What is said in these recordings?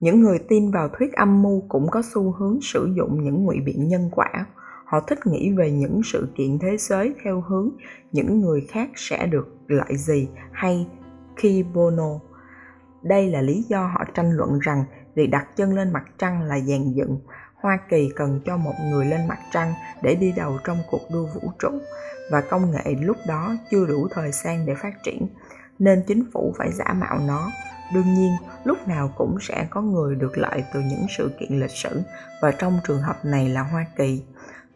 những người tin vào thuyết âm mưu cũng có xu hướng sử dụng những ngụy biện nhân quả. Họ thích nghĩ về những sự kiện thế giới theo hướng những người khác sẽ được lợi gì hay khi bono đây là lý do họ tranh luận rằng việc đặt chân lên mặt trăng là dàn dựng. Hoa kỳ cần cho một người lên mặt trăng để đi đầu trong cuộc đua vũ trụ, và công nghệ lúc đó chưa đủ thời gian để phát triển, nên chính phủ phải giả mạo nó đương nhiên, lúc nào cũng sẽ có người được lợi từ những sự kiện lịch sử, và trong trường hợp này là hoa kỳ.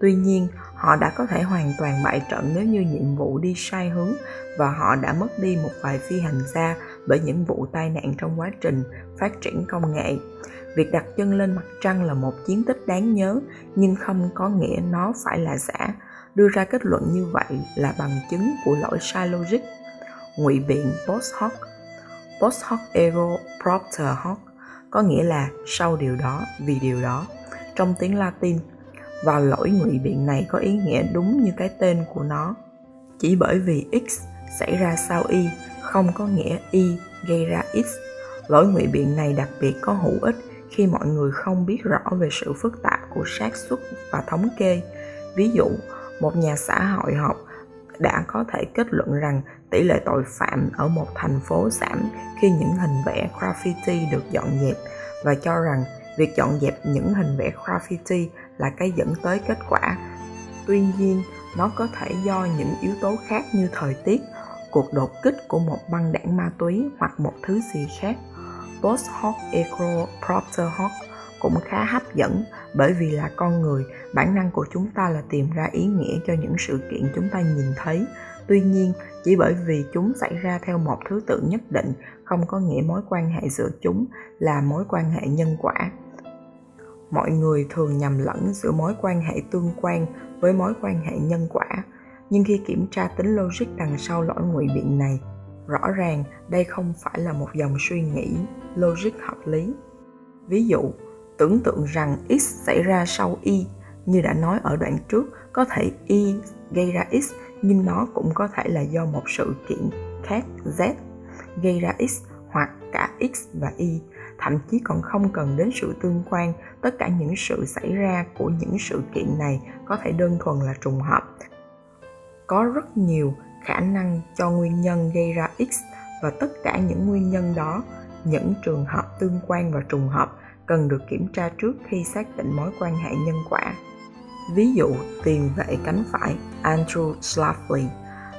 Tuy nhiên, họ đã có thể hoàn toàn bại trận nếu như nhiệm vụ đi sai hướng, và họ đã mất đi một vài phi hành gia bởi những vụ tai nạn trong quá trình phát triển công nghệ. Việc đặt chân lên mặt trăng là một chiến tích đáng nhớ, nhưng không có nghĩa nó phải là giả. Đưa ra kết luận như vậy là bằng chứng của lỗi sai logic. Ngụy biện post hoc post hoc ego propter hoc, có nghĩa là sau điều đó, vì điều đó. Trong tiếng latin, và lỗi ngụy biện này có ý nghĩa đúng như cái tên của nó. Chỉ bởi vì x xảy ra sau y, không có nghĩa y gây ra x. Lỗi ngụy biện này đặc biệt có hữu ích khi mọi người không biết rõ về sự phức tạp của xác suất và thống kê. Ví dụ, một nhà xã hội học đã có thể kết luận rằng tỷ lệ tội phạm ở một thành phố giảm khi những hình vẽ graffiti được dọn dẹp và cho rằng việc dọn dẹp những hình vẽ graffiti là cái dẫn tới kết quả. Tuy nhiên, nó có thể do những yếu tố khác như thời tiết, cuộc đột kích của một băng đảng ma túy hoặc một thứ gì khác. Post hoc eco propter hoc cũng khá hấp dẫn bởi vì là con người, bản năng của chúng ta là tìm ra ý nghĩa cho những sự kiện chúng ta nhìn thấy tuy nhiên, chỉ bởi vì chúng xảy ra theo một thứ tự nhất định, không có nghĩa mối quan hệ giữa chúng là mối quan hệ nhân quả. Mọi người thường nhầm lẫn giữa mối quan hệ tương quan với mối quan hệ nhân quả, nhưng khi kiểm tra tính logic đằng sau lỗi ngụy biện này, rõ ràng đây không phải là một dòng suy nghĩ logic hợp lý. Ví dụ, tưởng tượng rằng x xảy ra sau y, như đã nói ở đoạn trước, có thể y gây ra x nhưng nó cũng có thể là do một sự kiện khác, z, gây ra x hoặc cả x và y. Thậm chí còn không cần đến sự tương quan, tất cả những sự xảy ra của những sự kiện này có thể đơn thuần là trùng hợp. Có rất nhiều khả năng cho nguyên nhân gây ra x và tất cả những nguyên nhân đó, những trường hợp tương quan và trùng hợp cần được kiểm tra trước khi xác định mối quan hệ nhân quả ví dụ tiền vệ cánh phải andrew Slavley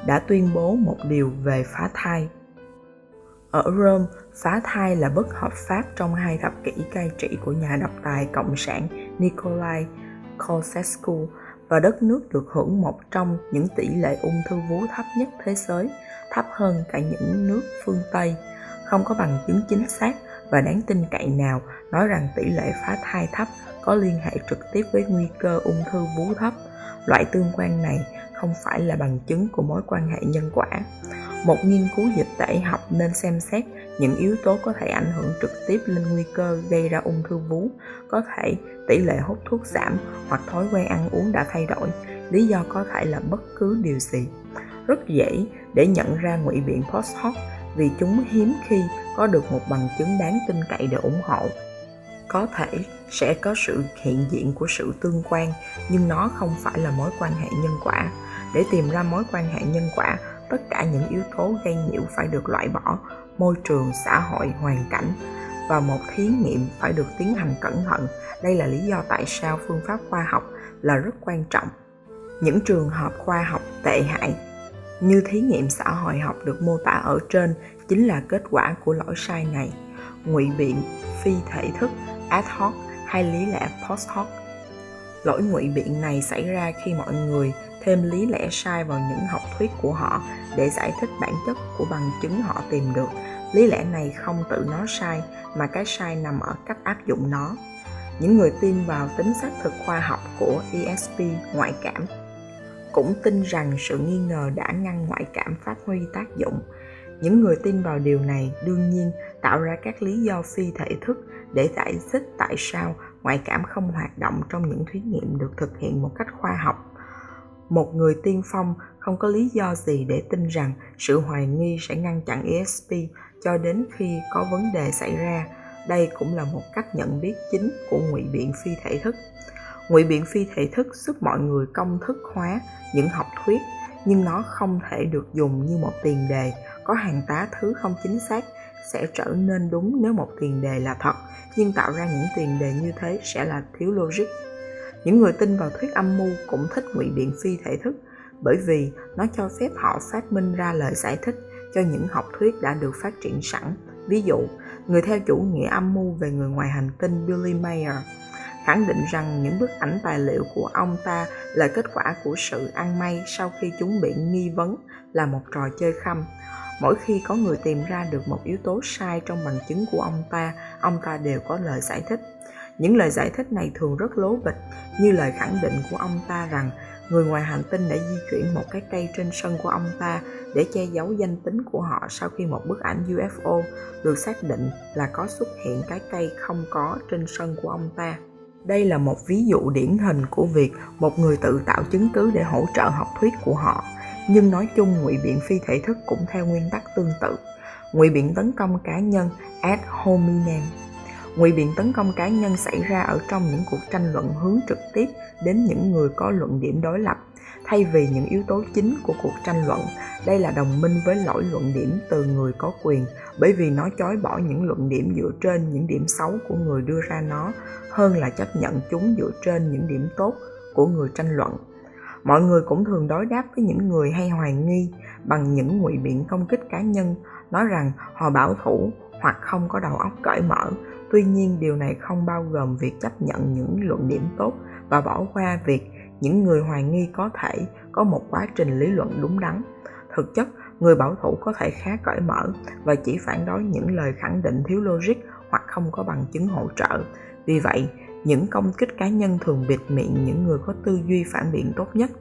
đã tuyên bố một điều về phá thai ở Rome, phá thai là bất hợp pháp trong hai thập kỷ cai trị của nhà độc tài cộng sản Nicolae Ceausescu và đất nước được hưởng một trong những tỷ lệ ung thư vú thấp nhất thế giới, thấp hơn cả những nước phương Tây. Không có bằng chứng chính xác và đáng tin cậy nào nói rằng tỷ lệ phá thai thấp có liên hệ trực tiếp với nguy cơ ung thư vú thấp. Loại tương quan này không phải là bằng chứng của mối quan hệ nhân quả. Một nghiên cứu dịch tễ học nên xem xét những yếu tố có thể ảnh hưởng trực tiếp lên nguy cơ gây ra ung thư vú, có thể tỷ lệ hút thuốc giảm hoặc thói quen ăn uống đã thay đổi, lý do có thể là bất cứ điều gì. Rất dễ để nhận ra ngụy biện post hoc vì chúng hiếm khi có được một bằng chứng đáng tin cậy để ủng hộ có thể sẽ có sự hiện diện của sự tương quan, nhưng nó không phải là mối quan hệ nhân quả. Để tìm ra mối quan hệ nhân quả, tất cả những yếu tố gây nhiễu phải được loại bỏ. Môi trường, xã hội, hoàn cảnh và một thí nghiệm phải được tiến hành cẩn thận. Đây là lý do tại sao phương pháp khoa học là rất quan trọng. Những trường hợp khoa học tệ hại như thí nghiệm xã hội học được mô tả ở trên chính là kết quả của lỗi sai này. Ngụy biện phi thể thức ad hoc hay lý lẽ post hoc. Lỗi ngụy biện này xảy ra khi mọi người thêm lý lẽ sai vào những học thuyết của họ để giải thích bản chất của bằng chứng họ tìm được. Lý lẽ này không tự nó sai, mà cái sai nằm ở cách áp dụng nó. Những người tin vào tính xác thực khoa học của esp ngoại cảm cũng tin rằng sự nghi ngờ đã ngăn ngoại cảm phát huy tác dụng. Những người tin vào điều này đương nhiên tạo ra các lý do phi thể thức để giải thích tại sao ngoại cảm không hoạt động trong những thí nghiệm được thực hiện một cách khoa học. Một người tiên phong không có lý do gì để tin rằng sự hoài nghi sẽ ngăn chặn ESP cho đến khi có vấn đề xảy ra. đây cũng là một cách nhận biết chính của ngụy biện phi thể thức. Ngụy biện phi thể thức giúp mọi người công thức hóa những học thuyết, nhưng nó không thể được dùng như một tiền đề. Có hàng tá thứ không chính xác sẽ trở nên đúng nếu một tiền đề là thật nhưng tạo ra những tiền đề như thế sẽ là thiếu logic. Những người tin vào thuyết âm mưu cũng thích ngụy biện phi thể thức, bởi vì nó cho phép họ phát minh ra lời giải thích cho những học thuyết đã được phát triển sẵn. Ví dụ, người theo chủ nghĩa âm mưu về người ngoài hành tinh billy mayer khẳng định rằng những bức ảnh tài liệu của ông ta là kết quả của sự ăn may sau khi chúng bị nghi vấn là một trò chơi khăm mỗi khi có người tìm ra được một yếu tố sai trong bằng chứng của ông ta ông ta đều có lời giải thích những lời giải thích này thường rất lố bịch, như lời khẳng định của ông ta rằng người ngoài hành tinh đã di chuyển một cái cây trên sân của ông ta để che giấu danh tính của họ sau khi một bức ảnh UFO được xác định là có xuất hiện cái cây không có trên sân của ông ta. Đây là một ví dụ điển hình của việc một người tự tạo chứng cứ để hỗ trợ học thuyết của họ nhưng nói chung ngụy biện phi thể thức cũng theo nguyên tắc tương tự. Ngụy biện tấn công cá nhân ad hominem. Ngụy biện tấn công cá nhân xảy ra ở trong những cuộc tranh luận hướng trực tiếp đến những người có luận điểm đối lập. Thay vì những yếu tố chính của cuộc tranh luận, đây là đồng minh với lỗi luận điểm từ người có quyền, bởi vì nó chối bỏ những luận điểm dựa trên những điểm xấu của người đưa ra nó, hơn là chấp nhận chúng dựa trên những điểm tốt của người tranh luận mọi người cũng thường đối đáp với những người hay hoài nghi bằng những ngụy biện công kích cá nhân, nói rằng họ bảo thủ hoặc không có đầu óc cởi mở. Tuy nhiên, điều này không bao gồm việc chấp nhận những luận điểm tốt và bỏ qua việc những người hoài nghi có thể có một quá trình lý luận đúng đắn. Thực chất, người bảo thủ có thể khá cởi mở và chỉ phản đối những lời khẳng định thiếu logic hoặc không có bằng chứng hỗ trợ. Vì vậy những công kích cá nhân thường bịt miệng những người có tư duy phản biện tốt nhất.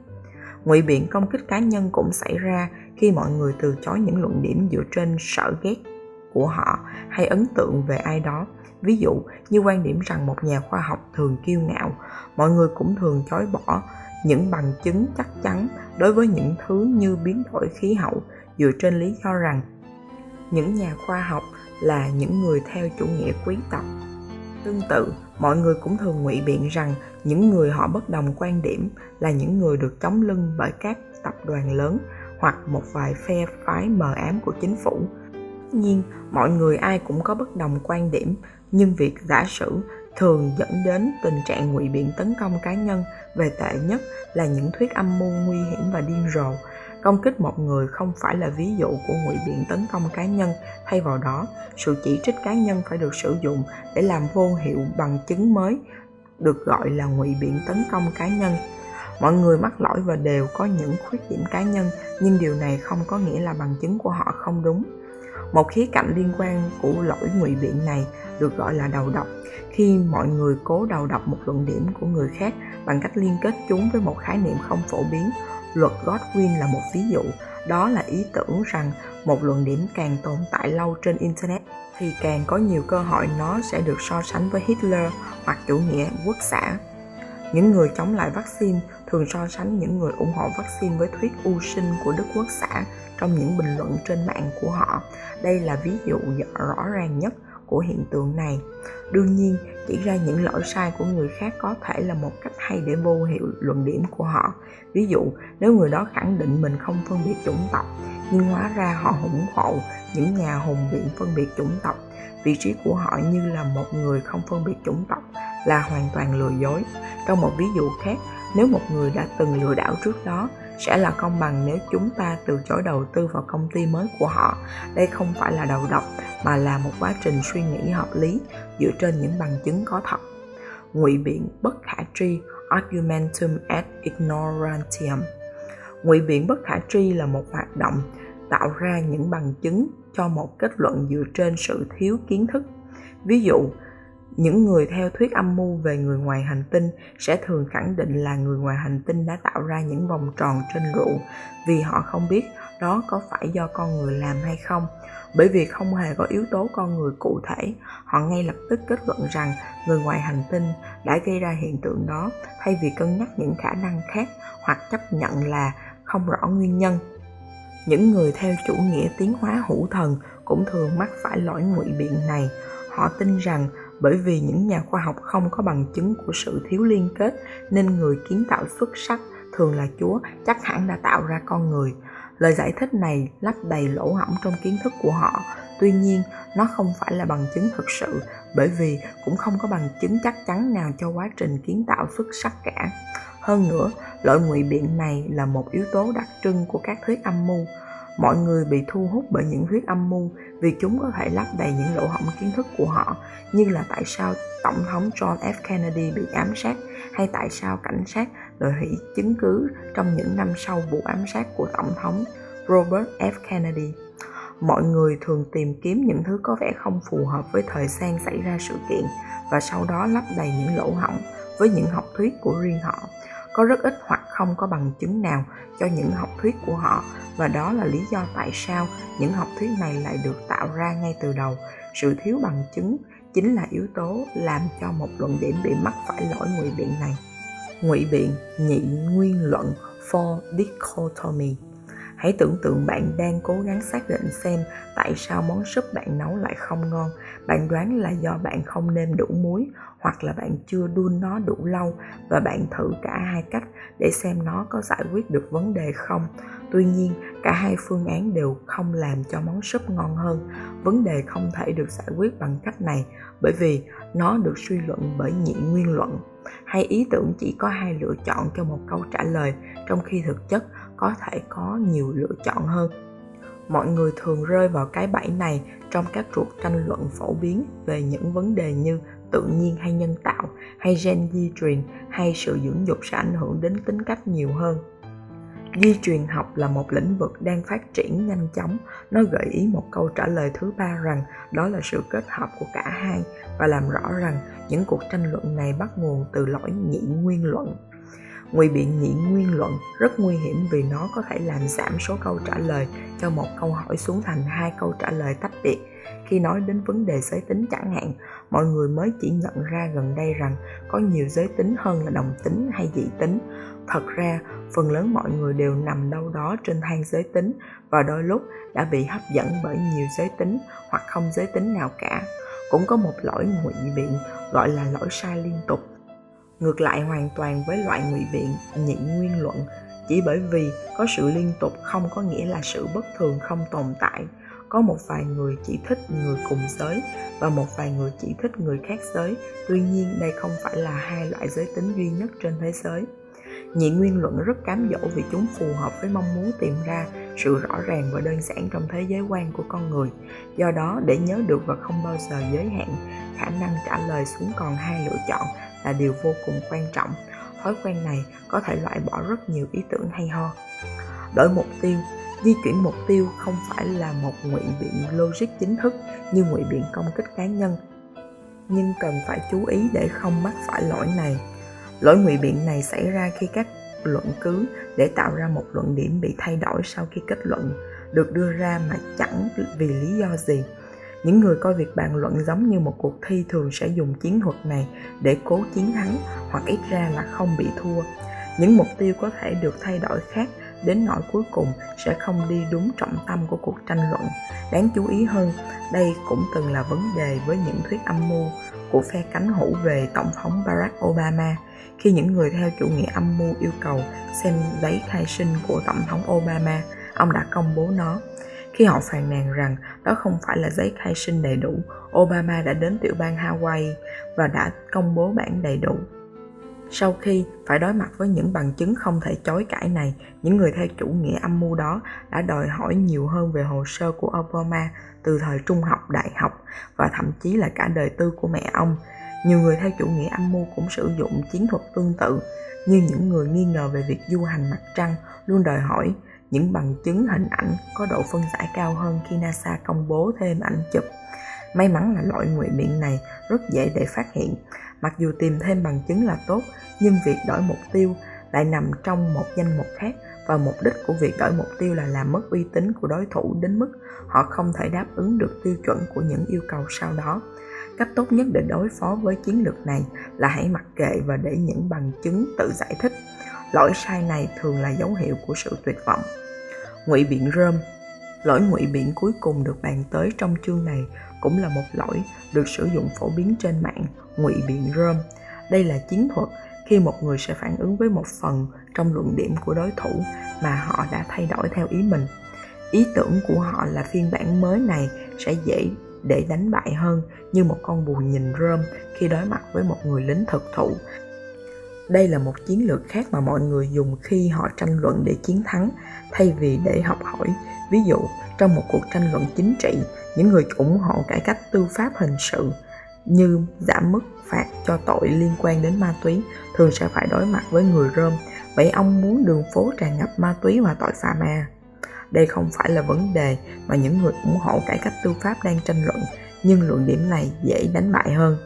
Ngụy biện công kích cá nhân cũng xảy ra khi mọi người từ chối những luận điểm dựa trên sở ghét của họ hay ấn tượng về ai đó. Ví dụ như quan điểm rằng một nhà khoa học thường kiêu ngạo, mọi người cũng thường chối bỏ những bằng chứng chắc chắn đối với những thứ như biến đổi khí hậu. Dựa trên lý do rằng, những nhà khoa học là những người theo chủ nghĩa quý tộc. Tương tự mọi người cũng thường ngụy biện rằng những người họ bất đồng quan điểm là những người được chống lưng bởi các tập đoàn lớn hoặc một vài phe phái mờ ám của chính phủ. Nhiên, mọi người ai cũng có bất đồng quan điểm, nhưng việc giả sử thường dẫn đến tình trạng ngụy biện tấn công cá nhân về tệ nhất là những thuyết âm mưu nguy hiểm và điên rồ công kích một người không phải là ví dụ của ngụy biện tấn công cá nhân. Thay vào đó, sự chỉ trích cá nhân phải được sử dụng để làm vô hiệu bằng chứng mới, được gọi là ngụy biện tấn công cá nhân. Mọi người mắc lỗi và đều có những khuyết điểm cá nhân, nhưng điều này không có nghĩa là bằng chứng của họ không đúng. Một khía cạnh liên quan của lỗi ngụy biện này được gọi là đầu độc. Khi mọi người cố đầu độc một luận điểm của người khác bằng cách liên kết chúng với một khái niệm không phổ biến luật godwin là một ví dụ. Đó là ý tưởng rằng một luận điểm càng tồn tại lâu trên internet thì càng có nhiều cơ hội nó sẽ được so sánh với hitler hoặc chủ nghĩa quốc xã. Những người chống lại vaccine thường so sánh những người ủng hộ vaccine với thuyết u sinh của đức quốc xã trong những bình luận trên mạng của họ. Đây là ví dụ rõ ràng nhất của hiện tượng này. Đương nhiên chỉ ra những lỗi sai của người khác có thể là một cách hay để vô hiệu luận điểm của họ. Ví dụ, nếu người đó khẳng định mình không phân biệt chủng tộc, nhưng hóa ra họ ủng hộ những nhà hùng biện phân biệt chủng tộc, vị trí của họ như là một người không phân biệt chủng tộc là hoàn toàn lừa dối. Trong một ví dụ khác, nếu một người đã từng lừa đảo trước đó sẽ là công bằng nếu chúng ta từ chối đầu tư vào công ty mới của họ. Đây không phải là đầu độc, mà là một quá trình suy nghĩ hợp lý dựa trên những bằng chứng có thật. Ngụy biện bất khả tri, argumentum ad ignorantium. Ngụy biện bất khả tri là một hoạt động tạo ra những bằng chứng cho một kết luận dựa trên sự thiếu kiến thức. Ví dụ những người theo thuyết âm mưu về người ngoài hành tinh sẽ thường khẳng định là người ngoài hành tinh đã tạo ra những vòng tròn trên rượu, vì họ không biết đó có phải do con người làm hay không. Bởi vì không hề có yếu tố con người cụ thể, họ ngay lập tức kết luận rằng người ngoài hành tinh đã gây ra hiện tượng đó thay vì cân nhắc những khả năng khác hoặc chấp nhận là không rõ nguyên nhân. Những người theo chủ nghĩa tiến hóa hữu thần cũng thường mắc phải lỗi ngụy biện này. Họ tin rằng bởi vì những nhà khoa học không có bằng chứng của sự thiếu liên kết nên người kiến tạo xuất sắc thường là chúa, chắc hẳn đã tạo ra con người. Lời giải thích này lấp đầy lỗ hổng trong kiến thức của họ. Tuy nhiên, nó không phải là bằng chứng thực sự, bởi vì cũng không có bằng chứng chắc chắn nào cho quá trình kiến tạo xuất sắc cả. Hơn nữa, loại ngụy biện này là một yếu tố đặc trưng của các thuyết âm mưu mọi người bị thu hút bởi những thuyết âm mưu vì chúng có thể lấp đầy những lỗ hổng kiến thức của họ như là tại sao tổng thống John F. Kennedy bị ám sát hay tại sao cảnh sát đòi hủy chứng cứ trong những năm sau vụ ám sát của tổng thống Robert F. Kennedy. Mọi người thường tìm kiếm những thứ có vẻ không phù hợp với thời gian xảy ra sự kiện và sau đó lấp đầy những lỗ hổng với những học thuyết của riêng họ. Có rất ít hoặc không có bằng chứng nào cho những học thuyết của họ và đó là lý do tại sao những học thuyết này lại được tạo ra ngay từ đầu. Sự thiếu bằng chứng chính là yếu tố làm cho một luận điểm bị mắc phải lỗi ngụy biện này. Ngụy biện nhị nguyên luận for dichotomy Hãy tưởng tượng bạn đang cố gắng xác định xem tại sao món súp bạn nấu lại không ngon. Bạn đoán là do bạn không nêm đủ muối hoặc là bạn chưa đun nó đủ lâu và bạn thử cả hai cách để xem nó có giải quyết được vấn đề không. Tuy nhiên, cả hai phương án đều không làm cho món súp ngon hơn. Vấn đề không thể được giải quyết bằng cách này bởi vì nó được suy luận bởi nhị nguyên luận. Hay ý tưởng chỉ có hai lựa chọn cho một câu trả lời, trong khi thực chất có thể có nhiều lựa chọn hơn mọi người thường rơi vào cái bẫy này trong các cuộc tranh luận phổ biến về những vấn đề như tự nhiên hay nhân tạo, hay gen di truyền, hay sự dưỡng dục sẽ ảnh hưởng đến tính cách nhiều hơn. Di truyền học là một lĩnh vực đang phát triển nhanh chóng. Nó gợi ý một câu trả lời thứ ba rằng đó là sự kết hợp của cả hai và làm rõ rằng những cuộc tranh luận này bắt nguồn từ lỗi nhị nguyên luận ngụy biện nhị nguyên luận rất nguy hiểm vì nó có thể làm giảm số câu trả lời cho một câu hỏi xuống thành hai câu trả lời tách biệt. Khi nói đến vấn đề giới tính chẳng hạn, mọi người mới chỉ nhận ra gần đây rằng có nhiều giới tính hơn là đồng tính hay dị tính. Thật ra, phần lớn mọi người đều nằm đâu đó trên thang giới tính và đôi lúc đã bị hấp dẫn bởi nhiều giới tính hoặc không giới tính nào cả. Cũng có một lỗi ngụy biện gọi là lỗi sai liên tục ngược lại hoàn toàn với loại ngụy biện, nhị nguyên luận, chỉ bởi vì có sự liên tục không có nghĩa là sự bất thường không tồn tại. Có một vài người chỉ thích người cùng giới và một vài người chỉ thích người khác giới. Tuy nhiên, đây không phải là hai loại giới tính duy nhất trên thế giới. Nhị nguyên luận rất cám dỗ vì chúng phù hợp với mong muốn tìm ra sự rõ ràng và đơn giản trong thế giới quan của con người. Do đó, để nhớ được và không bao giờ giới hạn, khả năng trả lời xuống còn hai lựa chọn là điều vô cùng quan trọng. Thói quen này có thể loại bỏ rất nhiều ý tưởng hay ho. Đổi mục tiêu, di chuyển mục tiêu không phải là một ngụy biện logic chính thức như ngụy biện công kích cá nhân, nhưng cần phải chú ý để không mắc phải lỗi này. Lỗi ngụy biện này xảy ra khi các luận cứ để tạo ra một luận điểm bị thay đổi sau khi kết luận, được đưa ra mà chẳng vì lý do gì những người coi việc bàn luận giống như một cuộc thi thường sẽ dùng chiến thuật này để cố chiến thắng hoặc ít ra là không bị thua. Những mục tiêu có thể được thay đổi khác đến nỗi cuối cùng sẽ không đi đúng trọng tâm của cuộc tranh luận. Đáng chú ý hơn, đây cũng từng là vấn đề với những thuyết âm mưu của phe cánh hữu về tổng thống barack obama. Khi những người theo chủ nghĩa âm mưu yêu cầu xem giấy khai sinh của tổng thống obama, ông đã công bố nó khi họ phàn nàn rằng đó không phải là giấy khai sinh đầy đủ, Obama đã đến tiểu bang Hawaii và đã công bố bản đầy đủ. Sau khi phải đối mặt với những bằng chứng không thể chối cãi này, những người theo chủ nghĩa âm mưu đó đã đòi hỏi nhiều hơn về hồ sơ của Obama từ thời trung học, đại học và thậm chí là cả đời tư của mẹ ông. Nhiều người theo chủ nghĩa âm mưu cũng sử dụng chiến thuật tương tự, như những người nghi ngờ về việc du hành mặt trăng luôn đòi hỏi những bằng chứng hình ảnh có độ phân giải cao hơn khi NASA công bố thêm ảnh chụp. May mắn là loại ngụy biện này rất dễ để phát hiện. Mặc dù tìm thêm bằng chứng là tốt, nhưng việc đổi mục tiêu lại nằm trong một danh mục khác và mục đích của việc đổi mục tiêu là làm mất uy tín của đối thủ đến mức họ không thể đáp ứng được tiêu chuẩn của những yêu cầu sau đó. Cách tốt nhất để đối phó với chiến lược này là hãy mặc kệ và để những bằng chứng tự giải thích. Lỗi sai này thường là dấu hiệu của sự tuyệt vọng ngụy biện rơm lỗi ngụy biện cuối cùng được bàn tới trong chương này cũng là một lỗi được sử dụng phổ biến trên mạng, ngụy biện rơm. Đây là chiến thuật khi một người sẽ phản ứng với một phần trong luận điểm của đối thủ mà họ đã thay đổi theo ý mình. Ý tưởng của họ là phiên bản mới này sẽ dễ để đánh bại hơn như một con bù nhìn rơm khi đối mặt với một người lính thực thụ. Đây là một chiến lược khác mà mọi người dùng khi họ tranh luận để chiến thắng thay vì để học hỏi. Ví dụ, trong một cuộc tranh luận chính trị, những người ủng hộ cải cách tư pháp hình sự như giảm mức phạt cho tội liên quan đến ma túy thường sẽ phải đối mặt với người rơm. Vậy ông muốn đường phố tràn ngập ma túy và tội phạm à? Đây không phải là vấn đề mà những người ủng hộ cải cách tư pháp đang tranh luận, nhưng luận điểm này dễ đánh bại hơn.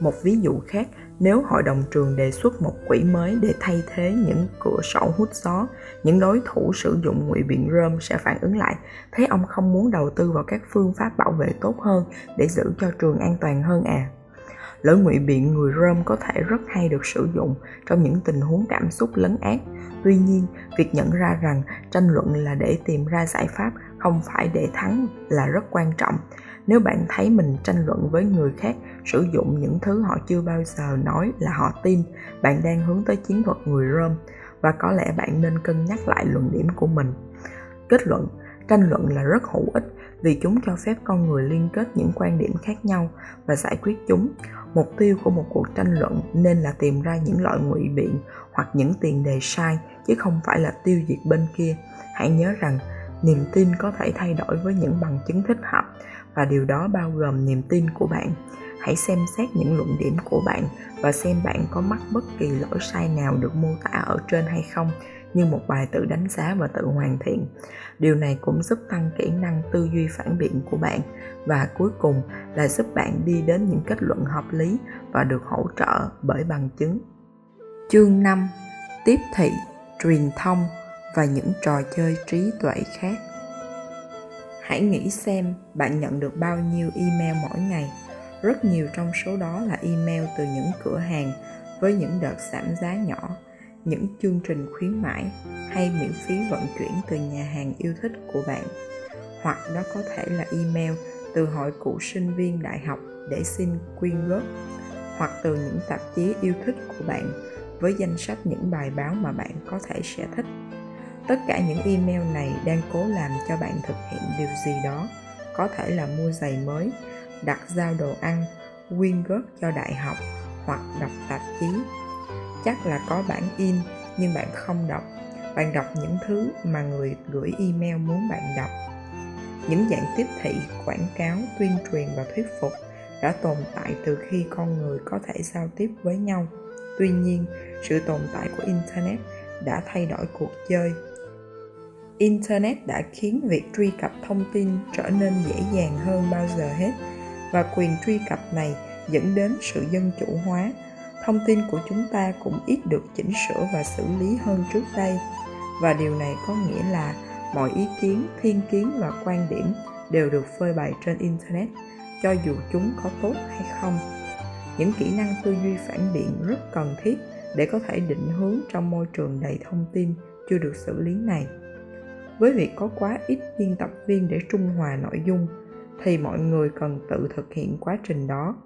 Một ví dụ khác, nếu hội đồng trường đề xuất một quỹ mới để thay thế những cửa sổ hút gió, những đối thủ sử dụng ngụy biện rơm sẽ phản ứng lại. thấy ông không muốn đầu tư vào các phương pháp bảo vệ tốt hơn để giữ cho trường an toàn hơn à? lưỡi ngụy biện người rơm có thể rất hay được sử dụng trong những tình huống cảm xúc lấn át. Tuy nhiên, việc nhận ra rằng tranh luận là để tìm ra giải pháp, không phải để thắng là rất quan trọng. Nếu bạn thấy mình tranh luận với người khác sử dụng những thứ họ chưa bao giờ nói là họ tin, bạn đang hướng tới chiến thuật người rơm và có lẽ bạn nên cân nhắc lại luận điểm của mình. Kết luận, tranh luận là rất hữu ích vì chúng cho phép con người liên kết những quan điểm khác nhau và giải quyết chúng. Mục tiêu của một cuộc tranh luận nên là tìm ra những loại ngụy biện hoặc những tiền đề sai chứ không phải là tiêu diệt bên kia. Hãy nhớ rằng niềm tin có thể thay đổi với những bằng chứng thích hợp và điều đó bao gồm niềm tin của bạn. Hãy xem xét những luận điểm của bạn và xem bạn có mắc bất kỳ lỗi sai nào được mô tả ở trên hay không như một bài tự đánh giá và tự hoàn thiện. Điều này cũng giúp tăng kỹ năng tư duy phản biện của bạn và cuối cùng là giúp bạn đi đến những kết luận hợp lý và được hỗ trợ bởi bằng chứng. Chương 5 tiếp thị, truyền thông và những trò chơi trí tuệ khác hãy nghĩ xem bạn nhận được bao nhiêu email mỗi ngày. Rất nhiều trong số đó là email từ những cửa hàng với những đợt giảm giá nhỏ, những chương trình khuyến mãi hay miễn phí vận chuyển từ nhà hàng yêu thích của bạn. Hoặc đó có thể là email từ hội cụ sinh viên đại học để xin quyên góp, hoặc từ những tạp chí yêu thích của bạn với danh sách những bài báo mà bạn có thể sẽ thích tất cả những email này đang cố làm cho bạn thực hiện điều gì đó, có thể là mua giày mới, đặt giao đồ ăn quyên góp cho đại học hoặc đọc tạp chí. Chắc là có bản in, nhưng bạn không đọc. Bạn đọc những thứ mà người gửi email muốn bạn đọc. Những dạng tiếp thị, quảng cáo, tuyên truyền và thuyết phục đã tồn tại từ khi con người có thể giao tiếp với nhau. Tuy nhiên, sự tồn tại của internet đã thay đổi cuộc chơi internet đã khiến việc truy cập thông tin trở nên dễ dàng hơn bao giờ hết, và quyền truy cập này dẫn đến sự dân chủ hóa. Thông tin của chúng ta cũng ít được chỉnh sửa và xử lý hơn trước đây, và điều này có nghĩa là mọi ý kiến, thiên kiến và quan điểm đều được phơi bày trên internet, cho dù chúng có tốt hay không. Những kỹ năng tư duy phản biện rất cần thiết để có thể định hướng trong môi trường đầy thông tin chưa được xử lý này với việc có quá ít biên tập viên để trung hòa nội dung, thì mọi người cần tự thực hiện quá trình đó.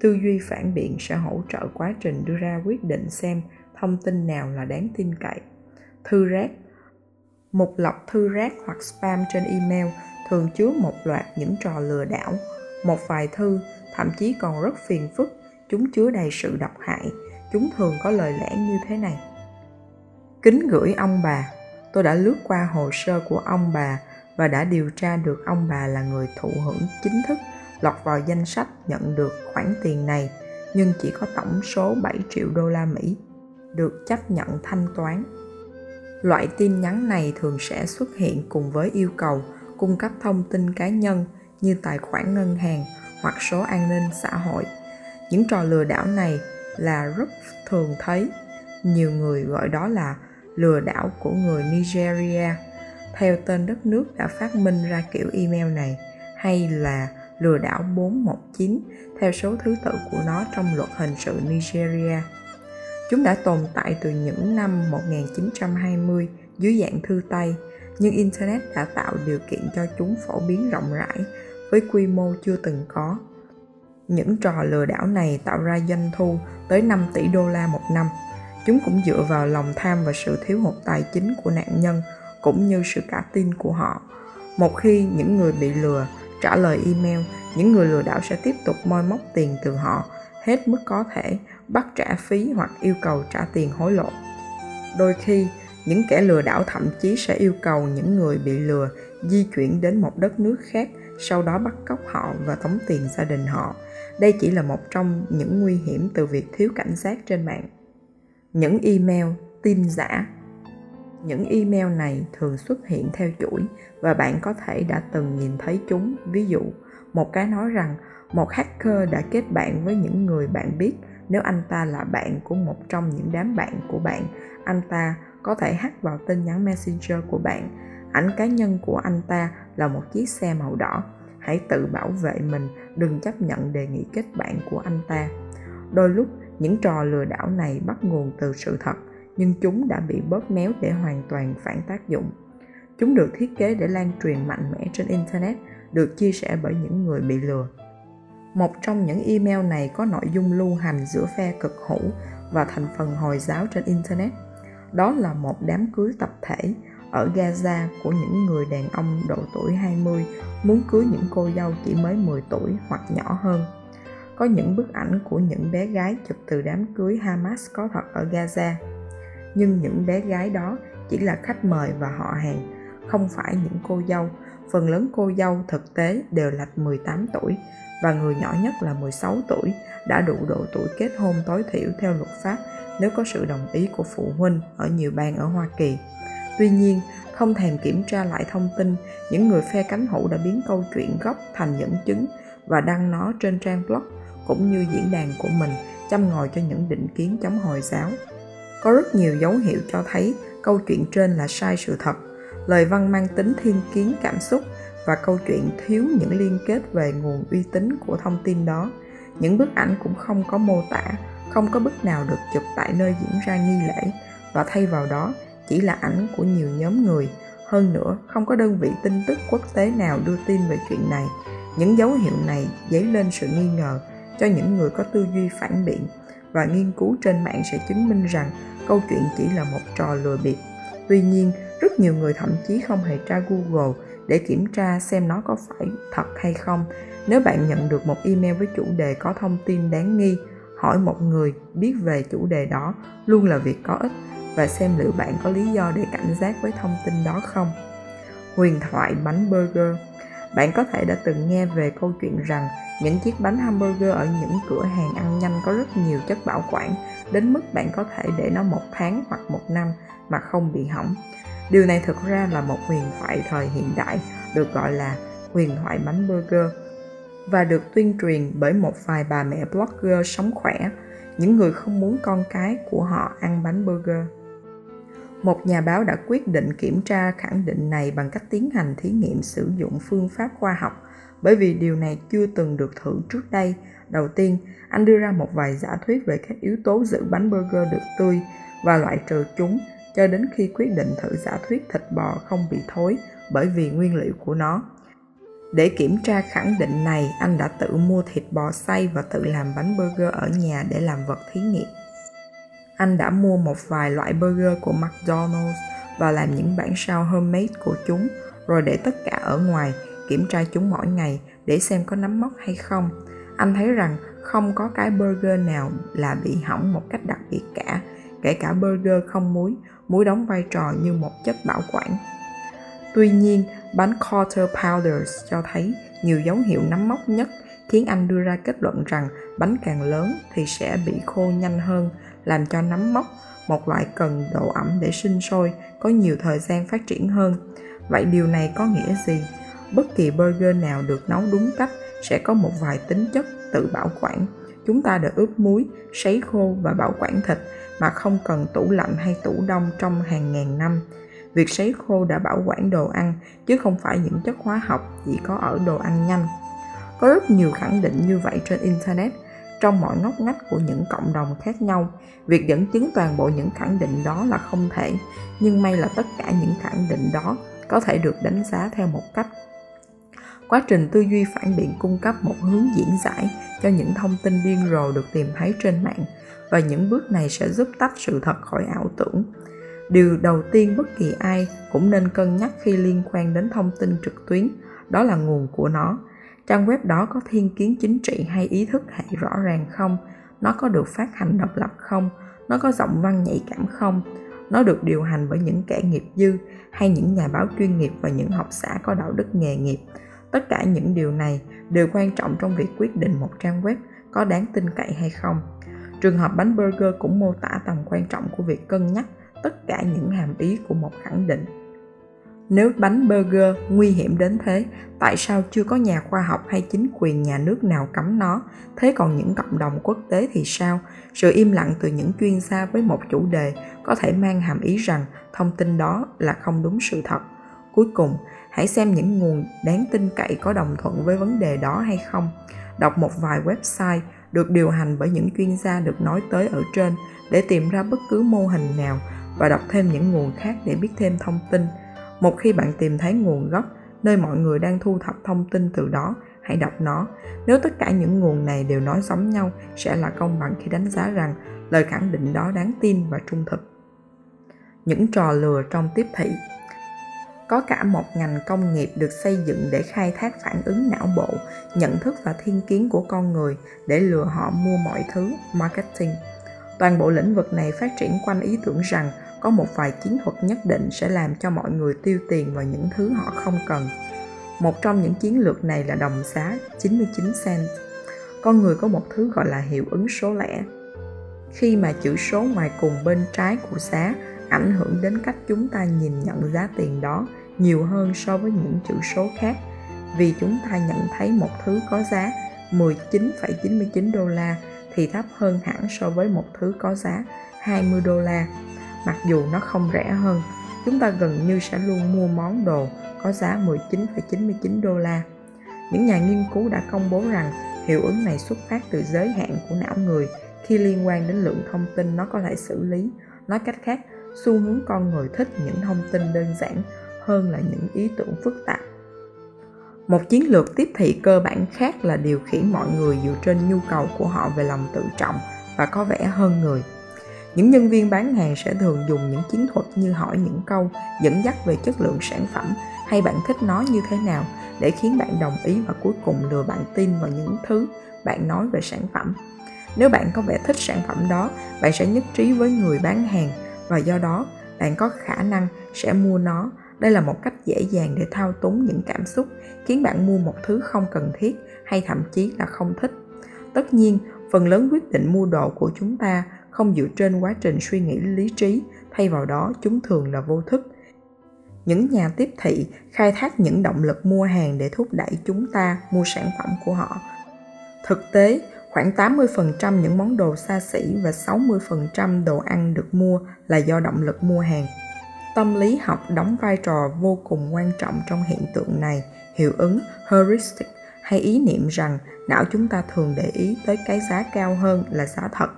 Tư duy phản biện sẽ hỗ trợ quá trình đưa ra quyết định xem thông tin nào là đáng tin cậy. Thư rác mục lọc thư rác hoặc spam trên email thường chứa một loạt những trò lừa đảo. Một vài thư, thậm chí còn rất phiền phức, chúng chứa đầy sự độc hại. Chúng thường có lời lẽ như thế này. Kính gửi ông bà tôi đã lướt qua hồ sơ của ông bà và đã điều tra được ông bà là người thụ hưởng chính thức lọt vào danh sách nhận được khoản tiền này, nhưng chỉ có tổng số 7 triệu đô la Mỹ được chấp nhận thanh toán. Loại tin nhắn này thường sẽ xuất hiện cùng với yêu cầu cung cấp thông tin cá nhân như tài khoản ngân hàng hoặc số an ninh xã hội. Những trò lừa đảo này là rất thường thấy. Nhiều người gọi đó là lừa đảo của người Nigeria theo tên đất nước đã phát minh ra kiểu email này hay là lừa đảo 419 theo số thứ tự của nó trong luật hình sự Nigeria. Chúng đã tồn tại từ những năm 1920 dưới dạng thư tay, nhưng Internet đã tạo điều kiện cho chúng phổ biến rộng rãi với quy mô chưa từng có. Những trò lừa đảo này tạo ra doanh thu tới 5 tỷ đô la một năm. Chúng cũng dựa vào lòng tham và sự thiếu hụt tài chính của nạn nhân cũng như sự cả tin của họ. Một khi những người bị lừa trả lời email, những người lừa đảo sẽ tiếp tục moi móc tiền từ họ hết mức có thể, bắt trả phí hoặc yêu cầu trả tiền hối lộ. Đôi khi, những kẻ lừa đảo thậm chí sẽ yêu cầu những người bị lừa di chuyển đến một đất nước khác, sau đó bắt cóc họ và tống tiền gia đình họ. Đây chỉ là một trong những nguy hiểm từ việc thiếu cảnh giác trên mạng. Những email, tin giả. Những email này thường xuất hiện theo chuỗi và bạn có thể đã từng nhìn thấy chúng. Ví dụ, một cái nói rằng một hacker đã kết bạn với những người bạn biết. Nếu anh ta là bạn của một trong những đám bạn của bạn anh ta có thể hack vào tin nhắn messenger của bạn. Ảnh cá nhân của anh ta là một chiếc xe màu đỏ. Hãy tự bảo vệ mình đừng chấp nhận đề nghị kết bạn của anh ta. Đôi lúc những trò lừa đảo này bắt nguồn từ sự thật, nhưng chúng đã bị bóp méo để hoàn toàn phản tác dụng chúng được thiết kế để lan truyền mạnh mẽ trên internet, được chia sẻ bởi những người bị lừa một trong những email này có nội dung lưu hành giữa phe cực hữu và thành phần Hồi giáo trên Internet. Đó là một đám cưới tập thể ở Gaza của những người đàn ông độ tuổi 20 muốn cưới những cô dâu chỉ mới 10 tuổi hoặc nhỏ hơn. Có những bức ảnh của những bé gái chụp từ đám cưới Hamas có thật ở Gaza. Nhưng những bé gái đó chỉ là khách mời và họ hàng, không phải những cô dâu. Phần lớn cô dâu thực tế đều lạch 18 tuổi và người nhỏ nhất là 16 tuổi đã đủ độ tuổi kết hôn tối thiểu theo luật pháp nếu có sự đồng ý của phụ huynh ở nhiều bang ở Hoa Kỳ. Tuy nhiên, không thèm kiểm tra lại thông tin, những người phe cánh hữu đã biến câu chuyện gốc thành dẫn chứng và đăng nó trên trang blog cũng như diễn đàn của mình, chăm ngòi cho những định kiến chống Hồi giáo. Có rất nhiều dấu hiệu cho thấy câu chuyện trên là sai sự thật. Lời văn mang tính thiên kiến cảm xúc và câu chuyện thiếu những liên kết về nguồn uy tín của thông tin đó những bức ảnh cũng không có mô tả, không có bức nào được chụp tại nơi diễn ra nghi lễ và thay vào đó, chỉ là ảnh của nhiều nhóm người hơn nữa, không có đơn vị tin tức quốc tế nào đưa tin về chuyện này những dấu hiệu này dấy lên sự nghi ngờ cho những người có tư duy phản biện và nghiên cứu trên mạng sẽ chứng minh rằng câu chuyện chỉ là một trò lừa bịp tuy nhiên rất nhiều người thậm chí không hề tra google để kiểm tra xem nó có phải thật hay không. Nếu bạn nhận được một email với chủ đề có thông tin đáng nghi, hỏi một người biết về chủ đề đó luôn là việc có ích và xem liệu bạn có lý do để cảnh giác với thông tin đó không. Huyền thoại bánh burger Bạn có thể đã từng nghe về câu chuyện rằng những chiếc bánh hamburger ở những cửa hàng ăn nhanh có rất nhiều chất bảo quản đến mức bạn có thể để nó một tháng hoặc một năm mà không bị hỏng Điều này thực ra là một huyền thoại thời hiện đại được gọi là huyền thoại bánh burger và được tuyên truyền bởi một vài bà mẹ blogger sống khỏe, những người không muốn con cái của họ ăn bánh burger. Một nhà báo đã quyết định kiểm tra khẳng định này bằng cách tiến hành thí nghiệm sử dụng phương pháp khoa học bởi vì điều này chưa từng được thử trước đây. Đầu tiên, anh đưa ra một vài giả thuyết về các yếu tố giữ bánh burger được tươi và loại trừ chúng cho đến khi quyết định thử giả thuyết thịt bò không bị thối bởi vì nguyên liệu của nó. Để kiểm tra khẳng định này, anh đã tự mua thịt bò xay và tự làm bánh burger ở nhà để làm vật thí nghiệm. Anh đã mua một vài loại burger của McDonald's và làm những bản sao homemade của chúng, rồi để tất cả ở ngoài, kiểm tra chúng mỗi ngày để xem có nấm mốc hay không. Anh thấy rằng không có cái burger nào là bị hỏng một cách đặc biệt cả, kể cả burger không muối muối đóng vai trò như một chất bảo quản. Tuy nhiên, bánh Quarter Powders cho thấy nhiều dấu hiệu nấm mốc nhất khiến anh đưa ra kết luận rằng bánh càng lớn thì sẽ bị khô nhanh hơn, làm cho nấm mốc, một loại cần độ ẩm để sinh sôi, có nhiều thời gian phát triển hơn. Vậy điều này có nghĩa gì? Bất kỳ burger nào được nấu đúng cách sẽ có một vài tính chất tự bảo quản. Chúng ta được ướp muối, sấy khô và bảo quản thịt mà không cần tủ lạnh hay tủ đông trong hàng ngàn năm. Việc sấy khô đã bảo quản đồ ăn chứ không phải những chất hóa học chỉ có ở đồ ăn nhanh. Có rất nhiều khẳng định như vậy trên Internet, trong mọi ngóc ngách của những cộng đồng khác nhau. Việc dẫn chứng toàn bộ những khẳng định đó là không thể, nhưng may là tất cả những khẳng định đó có thể được đánh giá theo một cách. Quá trình tư duy phản biện cung cấp một hướng diễn giải cho những thông tin điên rồ được tìm thấy trên mạng và những bước này sẽ giúp tách sự thật khỏi ảo tưởng. Điều đầu tiên bất kỳ ai cũng nên cân nhắc khi liên quan đến thông tin trực tuyến, đó là nguồn của nó. Trang web đó có thiên kiến chính trị hay ý thức hệ rõ ràng không? Nó có được phát hành độc lập không? Nó có giọng văn nhạy cảm không? Nó được điều hành bởi những kẻ nghiệp dư hay những nhà báo chuyên nghiệp và những học giả có đạo đức nghề nghiệp. Tất cả những điều này đều quan trọng trong việc quyết định một trang web có đáng tin cậy hay không. Trường hợp bánh burger cũng mô tả tầm quan trọng của việc cân nhắc tất cả những hàm ý của một khẳng định. Nếu bánh burger nguy hiểm đến thế, tại sao chưa có nhà khoa học hay chính quyền nhà nước nào cấm nó? Thế còn những cộng đồng quốc tế thì sao? Sự im lặng từ những chuyên gia với một chủ đề có thể mang hàm ý rằng thông tin đó là không đúng sự thật. Cuối cùng, hãy xem những nguồn đáng tin cậy có đồng thuận với vấn đề đó hay không. Đọc một vài website được điều hành bởi những chuyên gia được nói tới ở trên để tìm ra bất cứ mô hình nào và đọc thêm những nguồn khác để biết thêm thông tin. Một khi bạn tìm thấy nguồn gốc nơi mọi người đang thu thập thông tin từ đó, hãy đọc nó. Nếu tất cả những nguồn này đều nói giống nhau, sẽ là công bằng khi đánh giá rằng lời khẳng định đó đáng tin và trung thực. Những trò lừa trong tiếp thị có cả một ngành công nghiệp được xây dựng để khai thác phản ứng não bộ, nhận thức và thiên kiến của con người để lừa họ mua mọi thứ marketing. Toàn bộ lĩnh vực này phát triển quanh ý tưởng rằng có một vài chiến thuật nhất định sẽ làm cho mọi người tiêu tiền vào những thứ họ không cần. Một trong những chiến lược này là đồng xá 99 cent. Con người có một thứ gọi là hiệu ứng số lẻ. Khi mà chữ số ngoài cùng bên trái của giá ảnh hưởng đến cách chúng ta nhìn nhận giá tiền đó nhiều hơn so với những chữ số khác vì chúng ta nhận thấy một thứ có giá 19,99 đô la thì thấp hơn hẳn so với một thứ có giá 20 đô la. Mặc dù nó không rẻ hơn, chúng ta gần như sẽ luôn mua món đồ có giá 19,99 đô la. Những nhà nghiên cứu đã công bố rằng hiệu ứng này xuất phát từ giới hạn của não người khi liên quan đến lượng thông tin nó có thể xử lý. Nói cách khác, xu hướng con người thích những thông tin đơn giản hơn là những ý tưởng phức tạp một chiến lược tiếp thị cơ bản khác là điều khiển mọi người dựa trên nhu cầu của họ về lòng tự trọng và có vẻ hơn người những nhân viên bán hàng sẽ thường dùng những chiến thuật như hỏi những câu, dẫn dắt về chất lượng sản phẩm, hay bạn thích nó như thế nào để khiến bạn đồng ý và cuối cùng lừa bạn tin vào những thứ bạn nói về sản phẩm. Nếu bạn có vẻ thích sản phẩm đó, bạn sẽ nhất trí với người bán hàng và do đó, bạn có khả năng sẽ mua nó. Đây là một cách dễ dàng để thao túng những cảm xúc, khiến bạn mua một thứ không cần thiết hay thậm chí là không thích. Tất nhiên, phần lớn quyết định mua đồ của chúng ta không dựa trên quá trình suy nghĩ lý trí, thay vào đó chúng thường là vô thức. Những nhà tiếp thị khai thác những động lực mua hàng để thúc đẩy chúng ta mua sản phẩm của họ. Thực tế, khoảng 80% những món đồ xa xỉ và 60% đồ ăn được mua là do động lực mua hàng. Tâm lý học đóng vai trò vô cùng quan trọng trong hiện tượng này, hiệu ứng heuristic hay ý niệm rằng não chúng ta thường để ý tới cái giá cao hơn là giá thật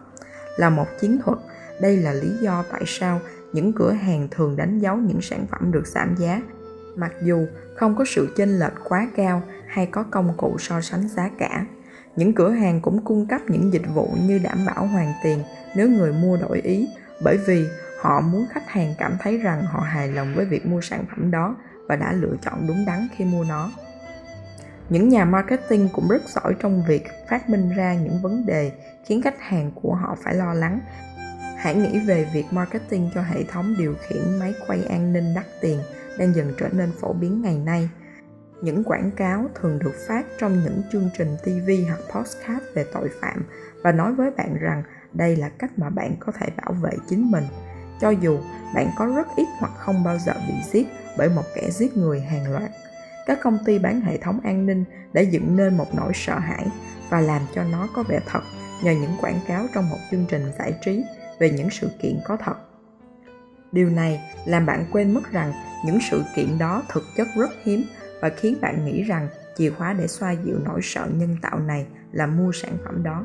là một chiến thuật. Đây là lý do tại sao những cửa hàng thường đánh dấu những sản phẩm được giảm giá. Mặc dù không có sự chênh lệch quá cao hay có công cụ so sánh giá cả, những cửa hàng cũng cung cấp những dịch vụ như đảm bảo hoàn tiền nếu người mua đổi ý, bởi vì họ muốn khách hàng cảm thấy rằng họ hài lòng với việc mua sản phẩm đó và đã lựa chọn đúng đắn khi mua nó những nhà marketing cũng rất giỏi trong việc phát minh ra những vấn đề khiến khách hàng của họ phải lo lắng. Hãy nghĩ về việc marketing cho hệ thống điều khiển máy quay an ninh đắt tiền đang dần trở nên phổ biến ngày nay. Những quảng cáo thường được phát trong những chương trình tv hoặc podcast về tội phạm và nói với bạn rằng đây là cách mà bạn có thể bảo vệ chính mình. Cho dù bạn có rất ít hoặc không bao giờ bị giết bởi một kẻ giết người hàng loạt các công ty bán hệ thống an ninh đã dựng nên một nỗi sợ hãi và làm cho nó có vẻ thật nhờ những quảng cáo trong một chương trình giải trí về những sự kiện có thật điều này làm bạn quên mất rằng những sự kiện đó thực chất rất hiếm và khiến bạn nghĩ rằng chìa khóa để xoa dịu nỗi sợ nhân tạo này là mua sản phẩm đó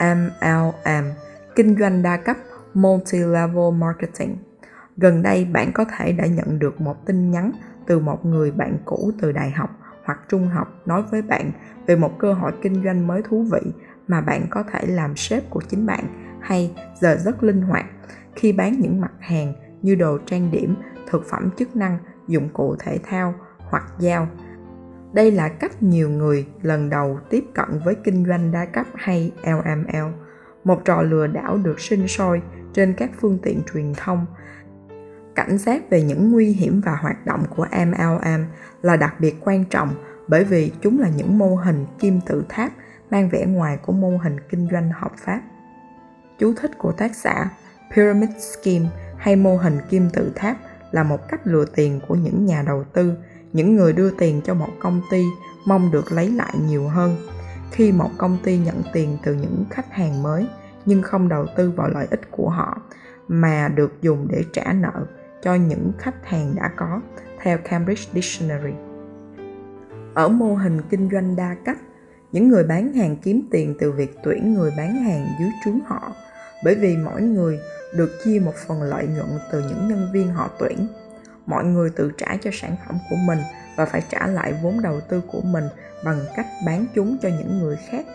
MLM kinh doanh đa cấp multi-level marketing. Gần đây bạn có thể đã nhận được một tin nhắn từ một người bạn cũ từ đại học hoặc trung học nói với bạn về một cơ hội kinh doanh mới thú vị mà bạn có thể làm sếp của chính bạn hay giờ rất linh hoạt khi bán những mặt hàng như đồ trang điểm, thực phẩm chức năng, dụng cụ thể thao hoặc dao. Đây là cách nhiều người lần đầu tiếp cận với kinh doanh đa cấp hay LML, một trò lừa đảo được sinh sôi trên các phương tiện truyền thông. Cảnh giác về những nguy hiểm và hoạt động của MLM là đặc biệt quan trọng bởi vì chúng là những mô hình kim tự tháp mang vẻ ngoài của mô hình kinh doanh hợp pháp. Chú thích của tác giả Pyramid Scheme hay mô hình kim tự tháp là một cách lừa tiền của những nhà đầu tư, những người đưa tiền cho một công ty mong được lấy lại nhiều hơn. Khi một công ty nhận tiền từ những khách hàng mới nhưng không đầu tư vào lợi ích của họ mà được dùng để trả nợ cho những khách hàng đã có theo Cambridge Dictionary. Ở mô hình kinh doanh đa cấp, những người bán hàng kiếm tiền từ việc tuyển người bán hàng dưới trướng họ bởi vì mỗi người được chia một phần lợi nhuận từ những nhân viên họ tuyển. Mọi người tự trả cho sản phẩm của mình và phải trả lại vốn đầu tư của mình bằng cách bán chúng cho những người khác.